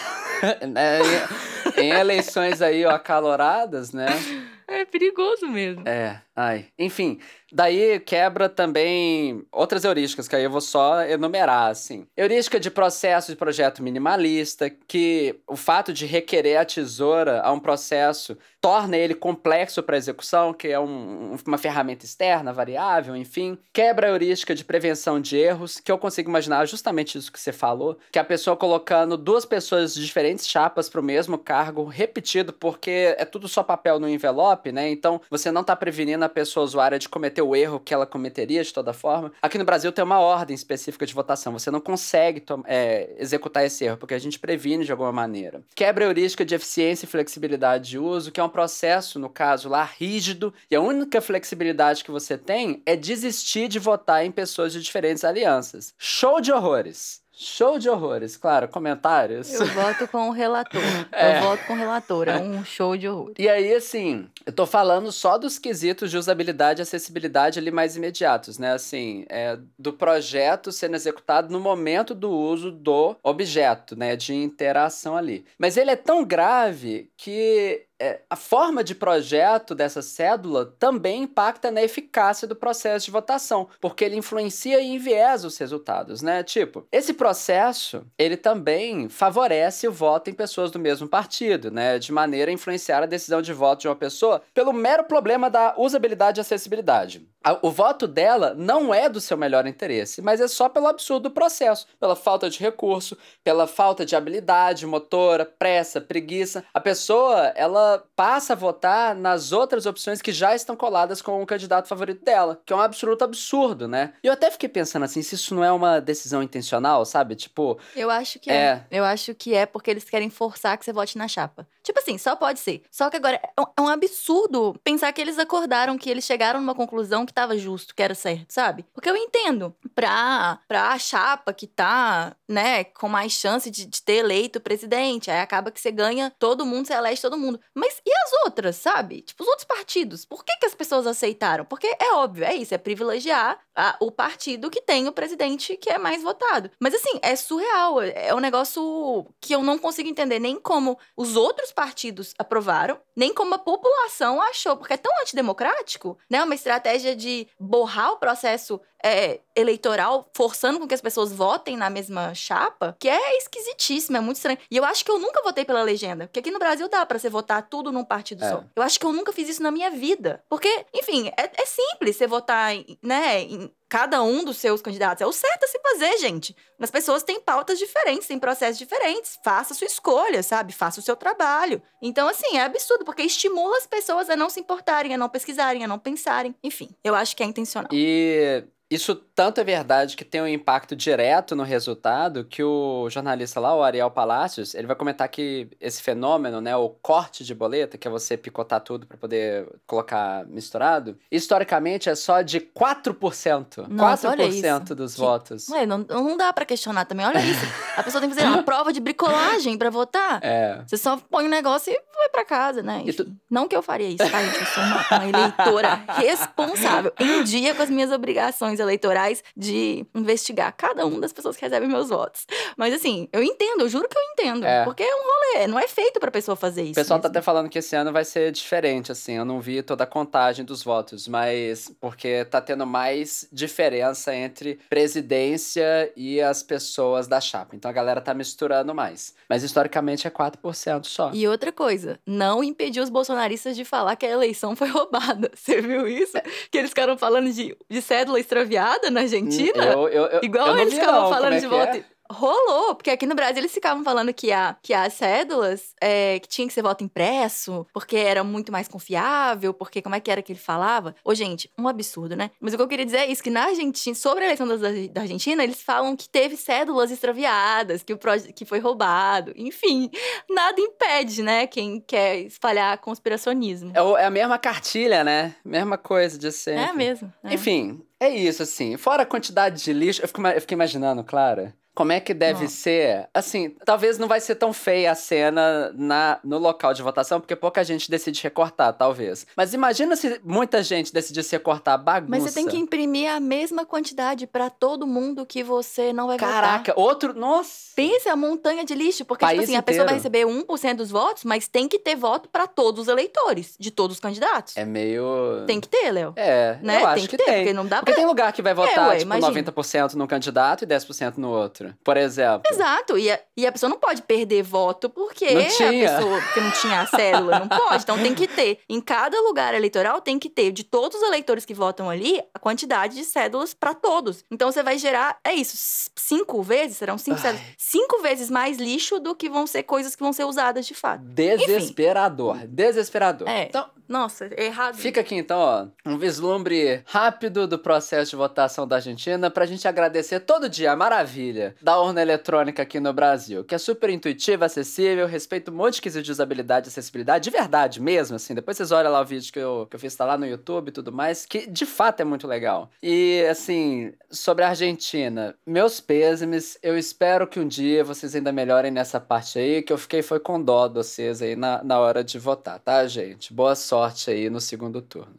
Né? em eleições aí ó, acaloradas, né? É perigoso mesmo. É, ai. Enfim, daí quebra também outras heurísticas, que aí eu vou só enumerar, assim. Heurística de processo de projeto minimalista, que o fato de requerer a tesoura a um processo torna ele complexo para execução, que é um, uma ferramenta externa, variável, enfim. Quebra a heurística de prevenção de erros, que eu consigo imaginar justamente isso que você falou, que a pessoa colocando duas pessoas de diferentes chapas para o mesmo cargo, repetido, porque é tudo só papel no envelope, né? Então você não está prevenindo a pessoa usuária de cometer o erro que ela cometeria de toda forma. Aqui no Brasil tem uma ordem específica de votação. Você não consegue é, executar esse erro, porque a gente previne de alguma maneira. Quebra heurística de eficiência e flexibilidade de uso, que é um processo, no caso lá, rígido, e a única flexibilidade que você tem é desistir de votar em pessoas de diferentes alianças. Show de horrores! Show de horrores, claro, comentários. Eu voto com o relator. É. Eu voto com o relator, é um show de horrores. E aí, assim, eu tô falando só dos quesitos de usabilidade e acessibilidade ali mais imediatos, né? Assim, é do projeto sendo executado no momento do uso do objeto, né? De interação ali. Mas ele é tão grave que é, a forma de projeto dessa cédula também impacta na eficácia do processo de votação, porque ele influencia e enviesa os resultados, né? Tipo, esse processo, ele também favorece o voto em pessoas do mesmo partido, né? De maneira a influenciar a decisão de voto de uma pessoa pelo mero problema da usabilidade e acessibilidade. O voto dela não é do seu melhor interesse, mas é só pelo absurdo do processo, pela falta de recurso, pela falta de habilidade motora, pressa, preguiça. A pessoa, ela passa a votar nas outras opções que já estão coladas com o candidato favorito dela, que é um absoluto absurdo, né? E eu até fiquei pensando assim, se isso não é uma decisão intencional, sabe? Tipo. Eu acho que é. é. Eu acho que é porque eles querem forçar que você vote na chapa. Tipo assim, só pode ser. Só que agora é um é absurdo pensar que eles acordaram, que eles chegaram numa conclusão que tava justo, que era certo, sabe? Porque eu entendo. Pra, pra chapa que tá, né, com mais chance de, de ter eleito o presidente, aí acaba que você ganha todo mundo, você elege todo mundo. Mas e as outras, sabe? Tipo, os outros partidos. Por que, que as pessoas aceitaram? Porque é óbvio, é isso, é privilegiar a, o partido que tem o presidente que é mais votado. Mas assim, é surreal. É um negócio que eu não consigo entender nem como os outros partidos aprovaram, nem como a população achou, porque é tão antidemocrático, né? Uma estratégia de borrar o processo é, eleitoral, forçando com que as pessoas votem na mesma chapa, que é esquisitíssimo, é muito estranho. E eu acho que eu nunca votei pela legenda, porque aqui no Brasil dá para você votar tudo num partido é. só. Eu acho que eu nunca fiz isso na minha vida. Porque, enfim, é, é simples você votar, né, em cada um dos seus candidatos. É o certo a se fazer, gente. As pessoas têm pautas diferentes, têm processos diferentes. Faça a sua escolha, sabe? Faça o seu trabalho. Então, assim, é absurdo, porque estimula as pessoas a não se importarem, a não pesquisarem, a não pensarem. Enfim, eu acho que é intencional. E isso tanto é verdade que tem um impacto direto no resultado que o jornalista lá, o Ariel Palacios, ele vai comentar que esse fenômeno, né, o corte de boleta, que é você picotar tudo para poder colocar misturado, historicamente é só de 4%. Nossa, 4% dos que... votos. Ué, não, não dá para questionar também. Olha isso. A pessoa tem que fazer uma prova de bricolagem para votar. É. Você só põe o um negócio e vai para casa, né? Tu... Não que eu faria isso, tá, gente? Eu sou uma, uma eleitora responsável, em dia com as minhas obrigações comissões eleitorais de investigar cada uma das pessoas que recebem meus votos. Mas assim, eu entendo, eu juro que eu entendo. É. Porque é um rolê, não é feito pra pessoa fazer isso. O pessoal tá mesmo. até falando que esse ano vai ser diferente, assim. Eu não vi toda a contagem dos votos, mas porque tá tendo mais diferença entre presidência e as pessoas da chapa. Então a galera tá misturando mais. Mas historicamente é 4% só. E outra coisa, não impediu os bolsonaristas de falar que a eleição foi roubada. Você viu isso? Que eles ficaram falando de, de cédula extraviada na Argentina? Eu, eu, eu, Igual eles ficavam não. falando é de que é? Rolou, porque aqui no Brasil eles ficavam falando que, a, que as cédulas, é, que tinha que ser voto impresso, porque era muito mais confiável, porque como é que era que ele falava? Ô, gente, um absurdo, né? Mas o que eu queria dizer é isso, que na Argentina, sobre a eleição da, da Argentina, eles falam que teve cédulas extraviadas, que, o que foi roubado. Enfim, nada impede, né, quem quer espalhar conspiracionismo. É, o- é a mesma cartilha, né? Mesma coisa de sempre. É mesmo. é. Enfim, é isso, assim. Fora a quantidade de lixo, eu fico, eu fico imaginando, Clara, como é que deve Nossa. ser. Assim, talvez não vai ser tão feia a cena na, no local de votação, porque pouca gente decide recortar, talvez. Mas imagina se muita gente decidisse recortar a bagunça. Mas você tem que imprimir a mesma quantidade pra todo mundo que você não vai votar. Caraca, outro. Nossa! Pense a montanha de lixo, porque, País tipo assim, a pessoa vai receber 1% dos votos, mas tem que ter voto pra todos os eleitores, de todos os candidatos. É meio. Tem que ter, Léo. É, Né? eu acho tem que, que, ter, tem. porque não dá Porque pra. tem lugar que vai votar, ué, tipo, imagina. 90% num candidato e 10% no outro. Por exemplo. Exato, e a, e a pessoa não pode perder voto porque Não a tinha. pessoa porque não tinha a célula, não pode. Então tem que ter. Em cada lugar eleitoral tem que ter de todos os eleitores que votam ali a quantidade de cédulas pra todos. Então você vai gerar, é isso, cinco vezes, serão cinco Ai. cédulas, cinco vezes mais lixo do que vão ser coisas que vão ser usadas de fato. Desesperador. Desesperador. É. Então, Nossa, errado. Fica aqui então, ó, um vislumbre rápido do processo de votação da Argentina pra gente agradecer todo dia a maravilha da urna eletrônica aqui no Brasil, que é super intuitiva, acessível, respeita um monte de quesito de usabilidade e acessibilidade, de verdade mesmo, assim. Depois vocês olham lá o vídeo que eu, que eu fiz, tá lá no YouTube e tudo mais, que de fato é muito legal. E, assim, sobre a Argentina, meus pêsames, eu espero que um dia vocês ainda melhorem nessa parte aí, que eu fiquei foi com dó de vocês aí na, na hora de votar, tá, gente? Boa sorte aí no segundo turno.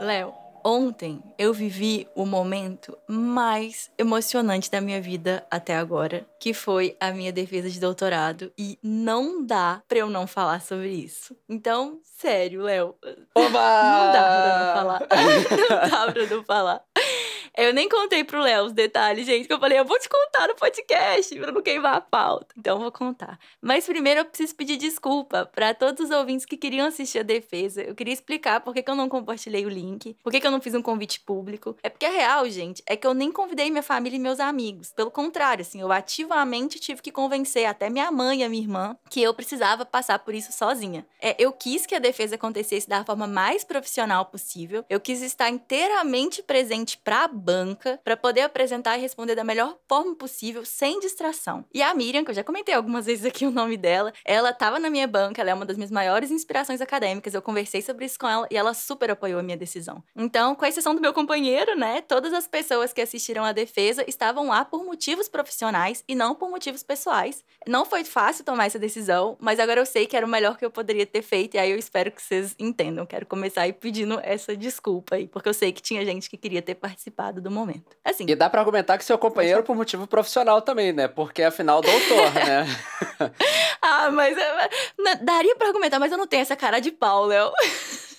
Léo, ontem eu vivi o momento mais emocionante da minha vida até agora, que foi a minha defesa de doutorado. E não dá pra eu não falar sobre isso. Então, sério, Léo, Oba! não dá pra não falar. não dá pra não falar. Eu nem contei pro Léo os detalhes, gente, que eu falei, eu vou te contar no podcast pra não queimar a pauta. Então eu vou contar. Mas primeiro eu preciso pedir desculpa pra todos os ouvintes que queriam assistir a defesa. Eu queria explicar por que, que eu não compartilhei o link, por que, que eu não fiz um convite público. É porque a real, gente, é que eu nem convidei minha família e meus amigos. Pelo contrário, assim, eu ativamente tive que convencer até minha mãe e a minha irmã que eu precisava passar por isso sozinha. É, eu quis que a defesa acontecesse da forma mais profissional possível. Eu quis estar inteiramente presente pra banca para poder apresentar e responder da melhor forma possível, sem distração. E a Miriam, que eu já comentei algumas vezes aqui o nome dela, ela estava na minha banca, ela é uma das minhas maiores inspirações acadêmicas. Eu conversei sobre isso com ela e ela super apoiou a minha decisão. Então, com exceção do meu companheiro, né, todas as pessoas que assistiram à defesa estavam lá por motivos profissionais e não por motivos pessoais. Não foi fácil tomar essa decisão, mas agora eu sei que era o melhor que eu poderia ter feito e aí eu espero que vocês entendam. Quero começar aí pedindo essa desculpa aí, porque eu sei que tinha gente que queria ter participado do momento. Assim, E dá pra argumentar que seu companheiro por motivo profissional também, né? Porque afinal, doutor, né? ah, mas é, na- daria pra argumentar, mas eu não tenho essa cara de pau, Léo.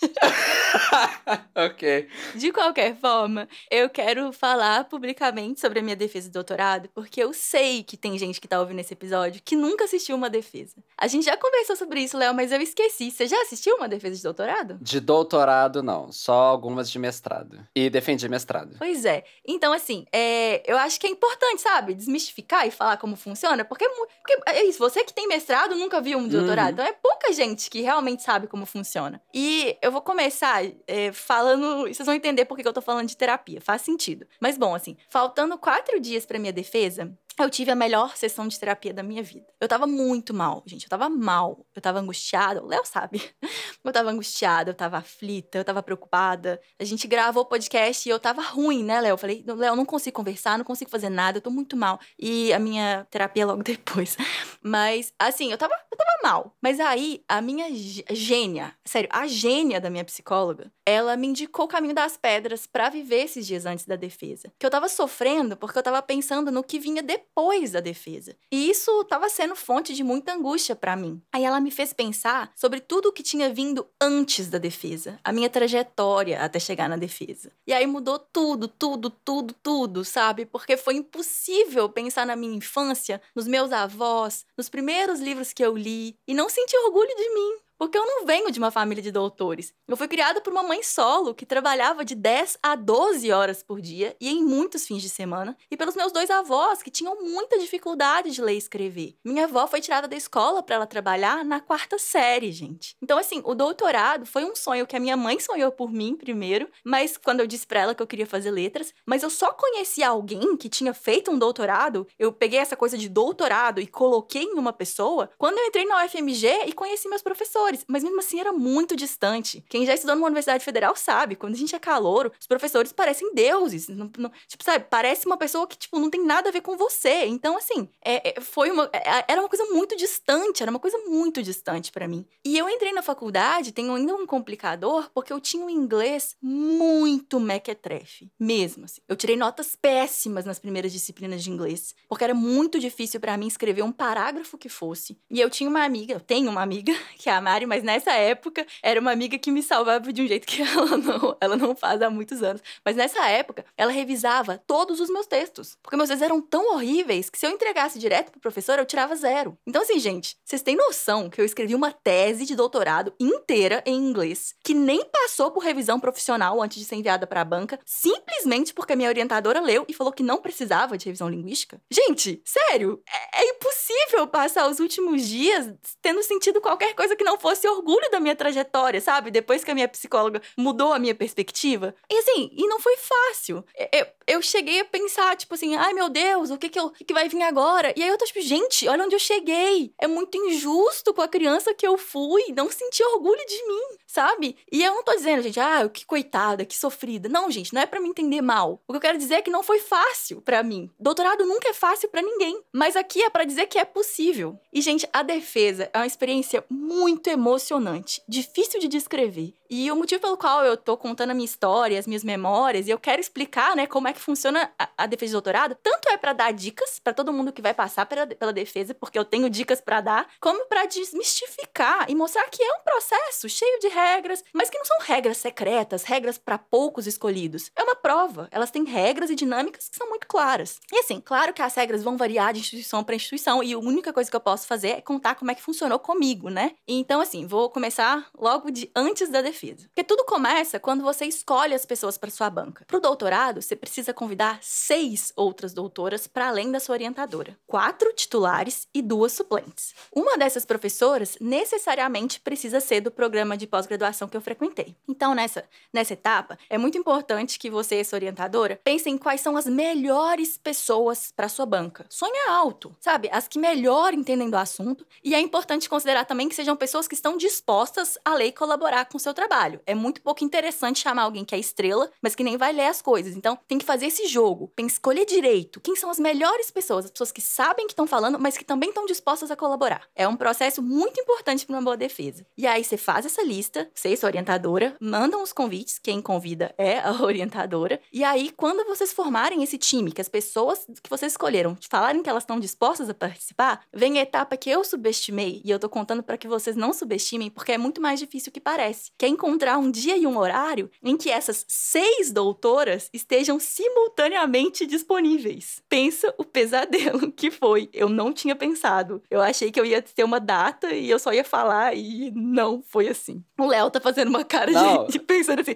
ok. De qualquer forma, eu quero falar publicamente sobre a minha defesa de doutorado, porque eu sei que tem gente que tá ouvindo esse episódio que nunca assistiu uma defesa. A gente já conversou sobre isso, Léo, mas eu esqueci. Você já assistiu uma defesa de doutorado? De doutorado, não. Só algumas de mestrado. E defendi mestrado. Pois é. Então, assim, é, eu acho que é importante, sabe? Desmistificar e falar como funciona, porque, porque é isso, você que tem mestrado nunca viu um doutorado. Uhum. Então é pouca gente que realmente sabe como funciona. E eu vou começar é, falando. Vocês vão entender por que eu tô falando de terapia. Faz sentido. Mas bom, assim, faltando quatro dias pra minha defesa, eu tive a melhor sessão de terapia da minha vida. Eu tava muito mal, gente. Eu tava mal. Eu tava angustiada. O Léo sabe. Eu tava angustiada, eu tava aflita, eu tava preocupada. A gente gravou o podcast e eu tava ruim, né, Léo? Eu falei, Léo, não consigo conversar, não consigo fazer nada, eu tô muito mal. E a minha terapia logo depois. Mas, assim, eu tava, eu tava mal. Mas aí, a minha gênia, sério, a gênia da minha psicóloga, ela me indicou o caminho das pedras para viver esses dias antes da defesa. Que eu tava sofrendo porque eu tava pensando no que vinha depois da defesa. E isso tava sendo fonte de muita angústia para mim. Aí ela me fez pensar sobre tudo o que tinha vindo antes da defesa, a minha trajetória até chegar na defesa. E aí mudou tudo, tudo, tudo, tudo, sabe? Porque foi impossível pensar na minha infância, nos meus avós, nos primeiros livros que eu li e não sentir orgulho de mim. Porque eu não venho de uma família de doutores. Eu fui criada por uma mãe solo que trabalhava de 10 a 12 horas por dia e em muitos fins de semana, e pelos meus dois avós que tinham muita dificuldade de ler e escrever. Minha avó foi tirada da escola para ela trabalhar na quarta série, gente. Então assim, o doutorado foi um sonho que a minha mãe sonhou por mim primeiro, mas quando eu disse para ela que eu queria fazer letras, mas eu só conheci alguém que tinha feito um doutorado, eu peguei essa coisa de doutorado e coloquei em uma pessoa quando eu entrei na UFMG e conheci meus professores professores, mas mesmo assim era muito distante. Quem já estudou numa universidade federal sabe, quando a gente é calouro, os professores parecem deuses. Não, não, tipo, sabe, parece uma pessoa que, tipo, não tem nada a ver com você. Então, assim, é, é, foi uma. É, era uma coisa muito distante, era uma coisa muito distante para mim. E eu entrei na faculdade, tenho ainda um complicador, porque eu tinha um inglês muito mequetrefe. Mesmo, assim. Eu tirei notas péssimas nas primeiras disciplinas de inglês, porque era muito difícil para mim escrever um parágrafo que fosse. E eu tinha uma amiga, eu tenho uma amiga, que é a mas nessa época era uma amiga que me salvava de um jeito que ela não, ela não faz há muitos anos. Mas nessa época, ela revisava todos os meus textos. Porque meus textos eram tão horríveis que se eu entregasse direto pro professor, eu tirava zero. Então, assim, gente, vocês têm noção que eu escrevi uma tese de doutorado inteira em inglês, que nem passou por revisão profissional antes de ser enviada para a banca, simplesmente porque a minha orientadora leu e falou que não precisava de revisão linguística? Gente, sério, é, é impossível passar os últimos dias tendo sentido qualquer coisa que não fosse orgulho da minha trajetória, sabe? Depois que a minha psicóloga mudou a minha perspectiva. E assim, e não foi fácil. Eu, eu cheguei a pensar, tipo assim, ai meu Deus, o que que, eu, que, vai vir agora? E aí eu tô tipo, gente, olha onde eu cheguei. É muito injusto com a criança que eu fui, não sentir orgulho de mim, sabe? E eu não tô dizendo, gente, ah, que coitada, que sofrida. Não, gente, não é para me entender mal. O que eu quero dizer é que não foi fácil para mim. Doutorado nunca é fácil para ninguém, mas aqui é para dizer que é possível. E gente, a defesa é uma experiência muito emocionante, difícil de descrever. E o motivo pelo qual eu tô contando a minha história, as minhas memórias, e eu quero explicar, né, como é que funciona a, a defesa de doutorado, tanto é para dar dicas para todo mundo que vai passar pela, pela defesa, porque eu tenho dicas para dar, como para desmistificar e mostrar que é um processo cheio de regras, mas que não são regras secretas, regras para poucos escolhidos. É uma prova. Elas têm regras e dinâmicas que são muito claras. E assim, claro que as regras vão variar de instituição para instituição, e a única coisa que eu posso fazer é contar como é que funcionou comigo, né? Então, assim, vou começar logo de antes da defesa. Porque tudo começa quando você escolhe as pessoas para sua banca. Para o doutorado, você precisa convidar seis outras doutoras para além da sua orientadora, quatro titulares e duas suplentes. Uma dessas professoras necessariamente precisa ser do programa de pós-graduação que eu frequentei. Então, nessa, nessa etapa, é muito importante que você, essa orientadora, pense em quais são as melhores pessoas para sua banca. Sonha alto, sabe? As que melhor entendem do assunto. E é importante considerar também que sejam pessoas que estão dispostas a ler e colaborar com o seu trabalho. É muito pouco interessante chamar alguém que é estrela, mas que nem vai ler as coisas. Então, tem que fazer esse jogo. Tem que escolher direito. Quem são as melhores pessoas? As pessoas que sabem que estão falando, mas que também estão dispostas a colaborar. É um processo muito importante para uma boa defesa. E aí, você faz essa lista, você e sua orientadora, mandam os convites, quem convida é a orientadora. E aí, quando vocês formarem esse time, que as pessoas que vocês escolheram falarem que elas estão dispostas a participar, vem a etapa que eu subestimei, e eu tô contando para que vocês não subestimem, porque é muito mais difícil que parece. Que é encontrar um dia e um horário em que essas seis doutoras estejam simultaneamente disponíveis. Pensa o pesadelo que foi. Eu não tinha pensado. Eu achei que eu ia ter uma data e eu só ia falar e não foi assim. O Léo tá fazendo uma cara de, de pensando assim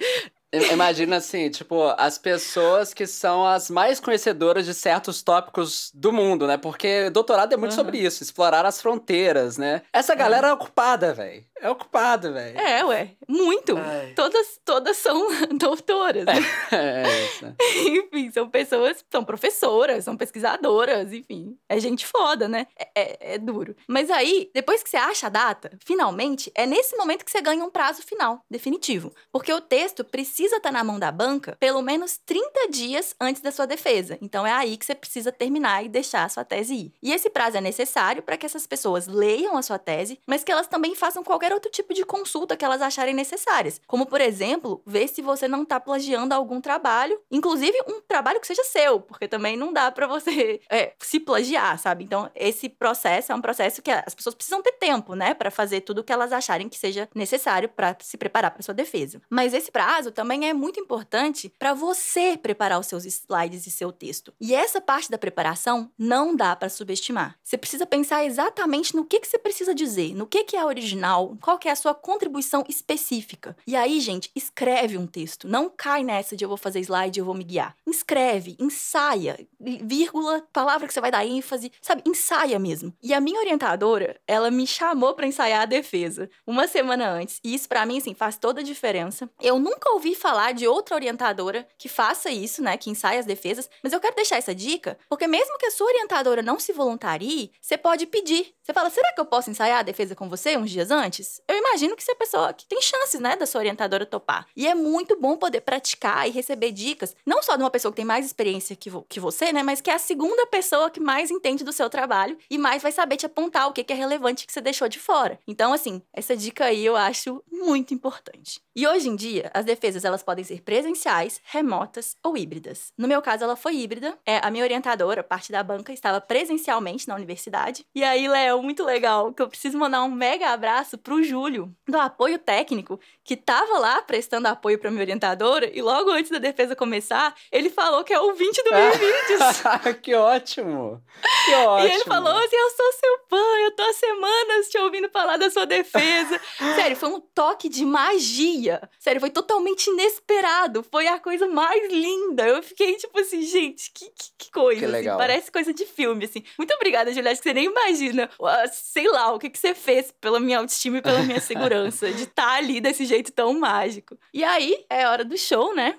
Imagina assim, tipo, as pessoas que são as mais conhecedoras de certos tópicos do mundo, né? Porque doutorado é muito uhum. sobre isso, explorar as fronteiras, né? Essa galera é, é ocupada, velho. É ocupada, velho. É, ué. Muito. Todas, todas são doutoras. Né? É, é isso. enfim, são pessoas, são professoras, são pesquisadoras, enfim. É gente foda, né? É, é, é duro. Mas aí, depois que você acha a data, finalmente, é nesse momento que você ganha um prazo final, definitivo. Porque o texto precisa estar tá na mão da banca pelo menos 30 dias antes da sua defesa. Então é aí que você precisa terminar e deixar a sua tese ir. E esse prazo é necessário para que essas pessoas leiam a sua tese, mas que elas também façam qualquer outro tipo de consulta que elas acharem necessárias. Como, por exemplo, ver se você não está plagiando algum trabalho, inclusive um trabalho que seja seu, porque também não dá para você é, se plagiar, sabe? Então, esse processo é um processo que as pessoas precisam ter tempo, né, para fazer tudo o que elas acharem que seja necessário para se preparar para sua defesa. Mas esse prazo também é muito importante para você preparar os seus slides e seu texto. E essa parte da preparação não dá para subestimar. Você precisa pensar exatamente no que, que você precisa dizer, no que, que é original, qual que é a sua contribuição específica. E aí, gente, escreve um texto. Não cai nessa de eu vou fazer slide, eu vou me guiar. Escreve, ensaia, vírgula, palavra que você vai dar ênfase, sabe? Ensaia mesmo. E a minha orientadora, ela me chamou para ensaiar a defesa uma semana antes. E isso para mim, assim, faz toda a diferença. Eu nunca ouvi falar de outra orientadora que faça isso, né? Que ensaia as defesas. Mas eu quero deixar essa dica, porque mesmo que a sua orientadora não se voluntarie, você pode pedir. Você fala, será que eu posso ensaiar a defesa com você uns dias antes? Eu imagino que é a pessoa que tem chances, né, da sua orientadora topar. E é muito bom poder praticar e receber dicas, não só de uma pessoa que tem mais experiência que, vo que você, né, mas que é a segunda pessoa que mais entende do seu trabalho e mais vai saber te apontar o que, que é relevante que você deixou de fora. Então, assim, essa dica aí eu acho muito importante. E hoje em dia, as defesas elas podem ser presenciais, remotas ou híbridas. No meu caso, ela foi híbrida. É, a minha orientadora, parte da banca, estava presencialmente na universidade. E aí, Léo, muito legal, que eu preciso mandar um mega abraço pro Júlio, do apoio técnico, que estava lá prestando apoio para minha orientadora e logo antes da defesa começar, ele falou que é ouvinte do meus vídeos. que ótimo! Que ótimo! E ele falou assim: Eu sou seu fã, eu tô há semanas te ouvindo falar da sua defesa. Sério, foi um toque de magia. Sério, foi totalmente inesperado. Foi a coisa mais linda. Eu fiquei tipo assim, gente, que, que, que coisa. Que assim, legal. parece coisa de filme, assim. Muito obrigada, Juliette, que você nem imagina, sei lá, o que, que você fez pela minha autoestima e pela minha segurança de estar tá ali desse jeito tão mágico. E aí, é hora do show, né?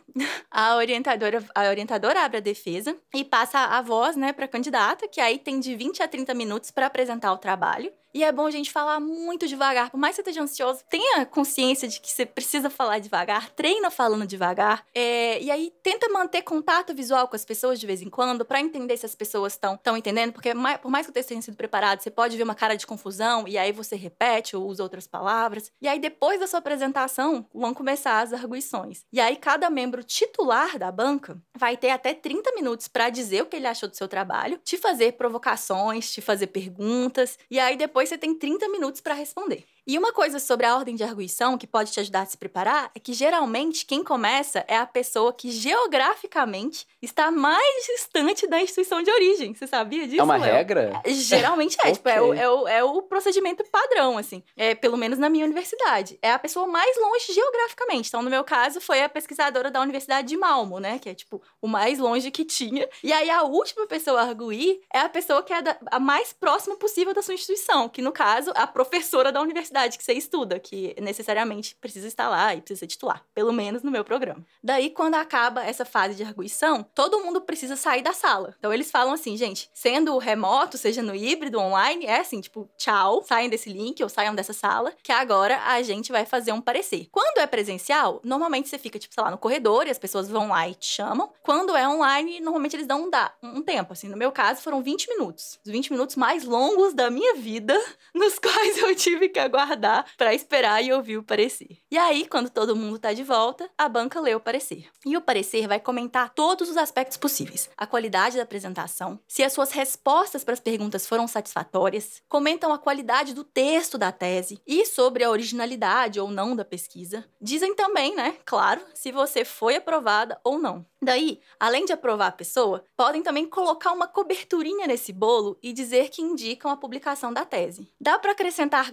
A orientadora, a orientadora abre a defesa e passa a voz, né, para candidata, que aí tem de 20 a 30 minutos para apresentar o trabalho. E é bom a gente falar muito devagar. Por mais que você esteja ansioso, tenha consciência de que você precisa falar devagar, treina falando devagar. É, e aí tenta manter contato visual com as pessoas de vez em quando, para entender se as pessoas estão entendendo. Porque mais, por mais que texto tenha sido preparado, você pode ver uma cara de confusão e aí você repete ou usa outras palavras. E aí depois da sua apresentação, vão começar as arguições. E aí cada membro titular da banca vai ter até 30 minutos para dizer o que ele achou do seu trabalho, te fazer provocações, te fazer perguntas. E aí depois depois você tem 30 minutos para responder. E uma coisa sobre a ordem de arguição que pode te ajudar a se preparar é que geralmente quem começa é a pessoa que geograficamente está mais distante da instituição de origem. Você sabia disso? É uma Léo? regra? É, geralmente é, okay. tipo, é o, é, o, é o procedimento padrão, assim. É, pelo menos na minha universidade. É a pessoa mais longe geograficamente. Então, no meu caso, foi a pesquisadora da Universidade de Malmo, né? Que é, tipo, o mais longe que tinha. E aí, a última pessoa a arguir é a pessoa que é da, a mais próxima possível da sua instituição, que, no caso, a professora da universidade universidade que você estuda, que necessariamente precisa estar lá e precisa ser titular, pelo menos no meu programa. Daí, quando acaba essa fase de arguição, todo mundo precisa sair da sala. Então, eles falam assim, gente, sendo remoto, seja no híbrido, online, é assim, tipo, tchau, saiam desse link ou saiam dessa sala, que agora a gente vai fazer um parecer. Quando é presencial, normalmente você fica, tipo, sei lá, no corredor e as pessoas vão lá e te chamam. Quando é online, normalmente eles dão um, dá, um tempo, assim. No meu caso, foram 20 minutos. Os 20 minutos mais longos da minha vida, nos quais eu tive que aguardar aguardar para esperar e ouvir o parecer. E aí, quando todo mundo tá de volta, a banca lê o parecer. E o parecer vai comentar todos os aspectos possíveis: a qualidade da apresentação, se as suas respostas para as perguntas foram satisfatórias, comentam a qualidade do texto da tese e sobre a originalidade ou não da pesquisa. Dizem também, né, claro, se você foi aprovada ou não. Daí, além de aprovar a pessoa, podem também colocar uma coberturinha nesse bolo e dizer que indicam a publicação da tese. Dá para acrescentar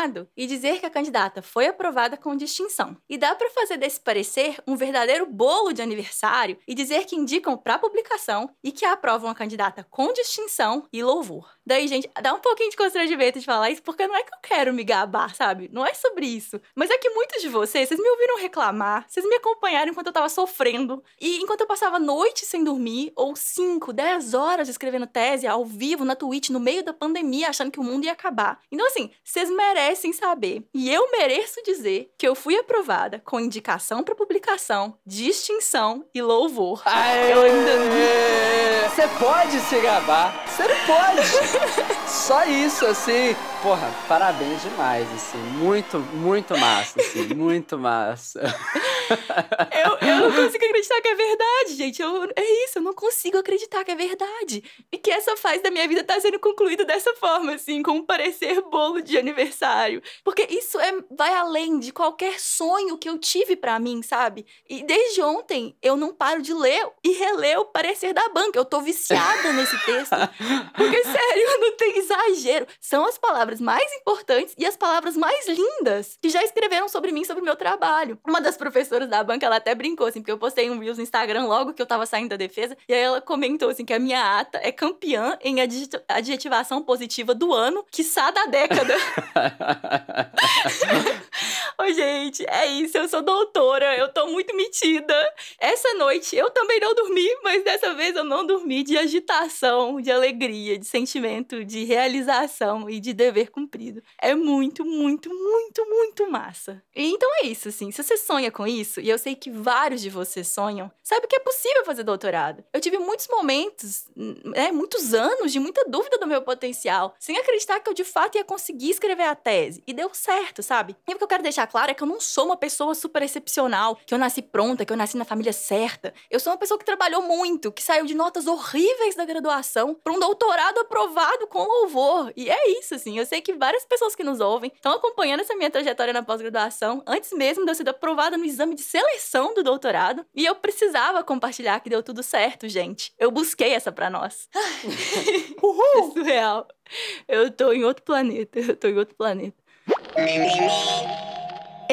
granulado e dizer que a candidata foi aprovada com com distinção. E dá para fazer desse parecer um verdadeiro bolo de aniversário e dizer que indicam para publicação e que aprovam a candidata com distinção e louvor. Daí, gente, dá um pouquinho de constrangimento de falar isso, porque não é que eu quero me gabar, sabe? Não é sobre isso. Mas é que muitos de vocês, vocês me ouviram reclamar, vocês me acompanharam enquanto eu tava sofrendo, e enquanto eu passava noites sem dormir, ou 5, 10 horas escrevendo tese ao vivo na Twitch, no meio da pandemia, achando que o mundo ia acabar. Então, assim, vocês merecem saber. E eu mereço dizer que eu fui aprovada com indicação para publicação, distinção e louvor. Aê! Eu ainda Você pode se gabar. Você pode. Só isso, assim. Porra, parabéns demais, assim. Muito, muito massa, assim. Muito massa. Eu, eu não consigo acreditar que é verdade, gente. Eu, é isso, eu não consigo acreditar que é verdade. E que essa fase da minha vida tá sendo concluída dessa forma, assim, com um parecer bolo de aniversário. Porque isso é, vai além de qualquer sonho que eu tive pra mim, sabe? E desde ontem eu não paro de ler e reler o parecer da banca. Eu tô viciada nesse texto. Porque, sério, não tem exagero. São as palavras mais importantes e as palavras mais lindas que já escreveram sobre mim, sobre o meu trabalho. Uma das professoras da banca, ela até brincou, assim, porque eu postei um Reels no Instagram logo que eu tava saindo da defesa, e aí ela comentou, assim, que a minha ata é campeã em adjeti- adjetivação positiva do ano, quiçá da década. Ô, gente, é isso, eu sou doutora, eu tô muito metida. Essa noite eu também não dormi, mas dessa vez eu não dormi de agitação, de alegria, de sentimento, de realização e de dever cumprido. É muito, muito, muito, muito massa. E então é isso, assim. Se você sonha com isso, e eu sei que vários de vocês sonham, sabe que é possível fazer doutorado. Eu tive muitos momentos, né, muitos anos de muita dúvida do meu potencial, sem acreditar que eu de fato ia conseguir escrever a tese. E deu certo, sabe? E o que eu quero deixar claro é que eu não sou uma pessoa super excepcional, que eu nasci pronta, que eu nasci na família certa. Eu sou uma pessoa que trabalhou muito, que saiu de notas horríveis da graduação para um doutorado aprovado com louvor. E é isso, assim. Eu sei que várias pessoas que nos ouvem estão acompanhando essa minha trajetória na pós-graduação antes mesmo de eu ser aprovada no exame de seleção do doutorado. E eu precisava compartilhar que deu tudo certo, gente. Eu busquei essa pra nós. É surreal. Eu tô em outro planeta. Eu tô em outro planeta.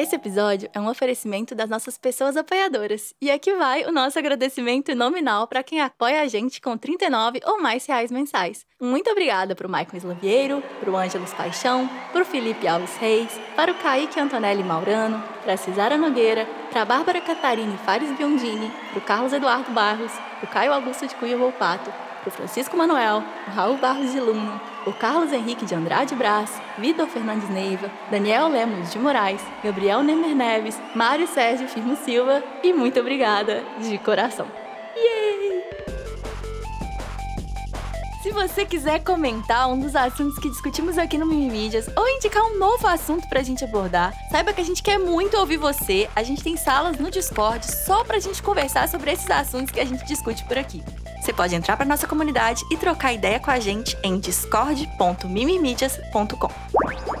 Esse episódio é um oferecimento das nossas pessoas apoiadoras. E aqui vai o nosso agradecimento nominal para quem apoia a gente com 39 ou mais reais mensais. Muito obrigada pro Maicon Slavieiro, pro Ângelos Paixão, pro Felipe Alves Reis, para o Kaique Antonelli Maurano, pra Cisara Nogueira, pra Bárbara Catarina Fares Biondini, pro Carlos Eduardo Barros, pro Caio Augusto de Cunha Volpato, pro Francisco Manuel, o Raul Barros de Luna, o Carlos Henrique de Andrade Brás, Vitor Fernandes Neiva, Daniel Lemos de Moraes, Gabriel Nemer Neves, Mário Sérgio Firmo Silva e muito obrigada de coração. Yay! Se você quiser comentar um dos assuntos que discutimos aqui no Mimimídias ou indicar um novo assunto pra gente abordar, saiba que a gente quer muito ouvir você. A gente tem salas no Discord só pra gente conversar sobre esses assuntos que a gente discute por aqui. Você pode entrar pra nossa comunidade e trocar ideia com a gente em discord.mimimídias.com.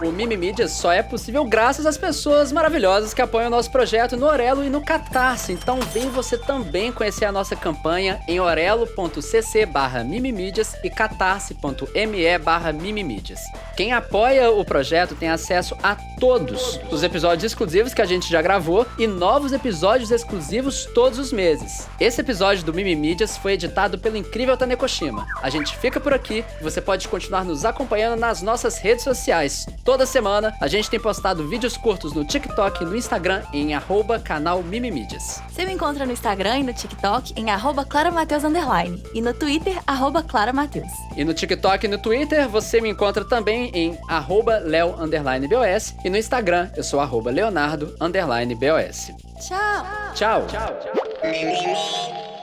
O Mimimídias só é possível graças às pessoas maravilhosas que apoiam o nosso projeto no Orelo e no Catarse. Então vem você também conhecer a nossa campanha em orelo.cc barra mimimídias e catarse.me barra mimimídias. Quem apoia o projeto tem acesso a todos os episódios exclusivos que a gente já gravou e novos episódios exclusivos todos os meses. Esse episódio do Mimimídias foi editado pelo incrível Tanekoshima. A gente fica por aqui, você pode continuar nos acompanhando nas nossas redes sociais. Toda semana a gente tem postado vídeos curtos no TikTok e no Instagram em arroba canal Mimimídias. Você me encontra no Instagram e no TikTok em arroba claramateus underline e no Twitter, arroba claramateus. E no TikTok e no Twitter você me encontra também em arroba leo underline BOS e no Instagram eu sou arroba leonardo underline BOS. Tchau! Tchau! Tchau! Mimimi.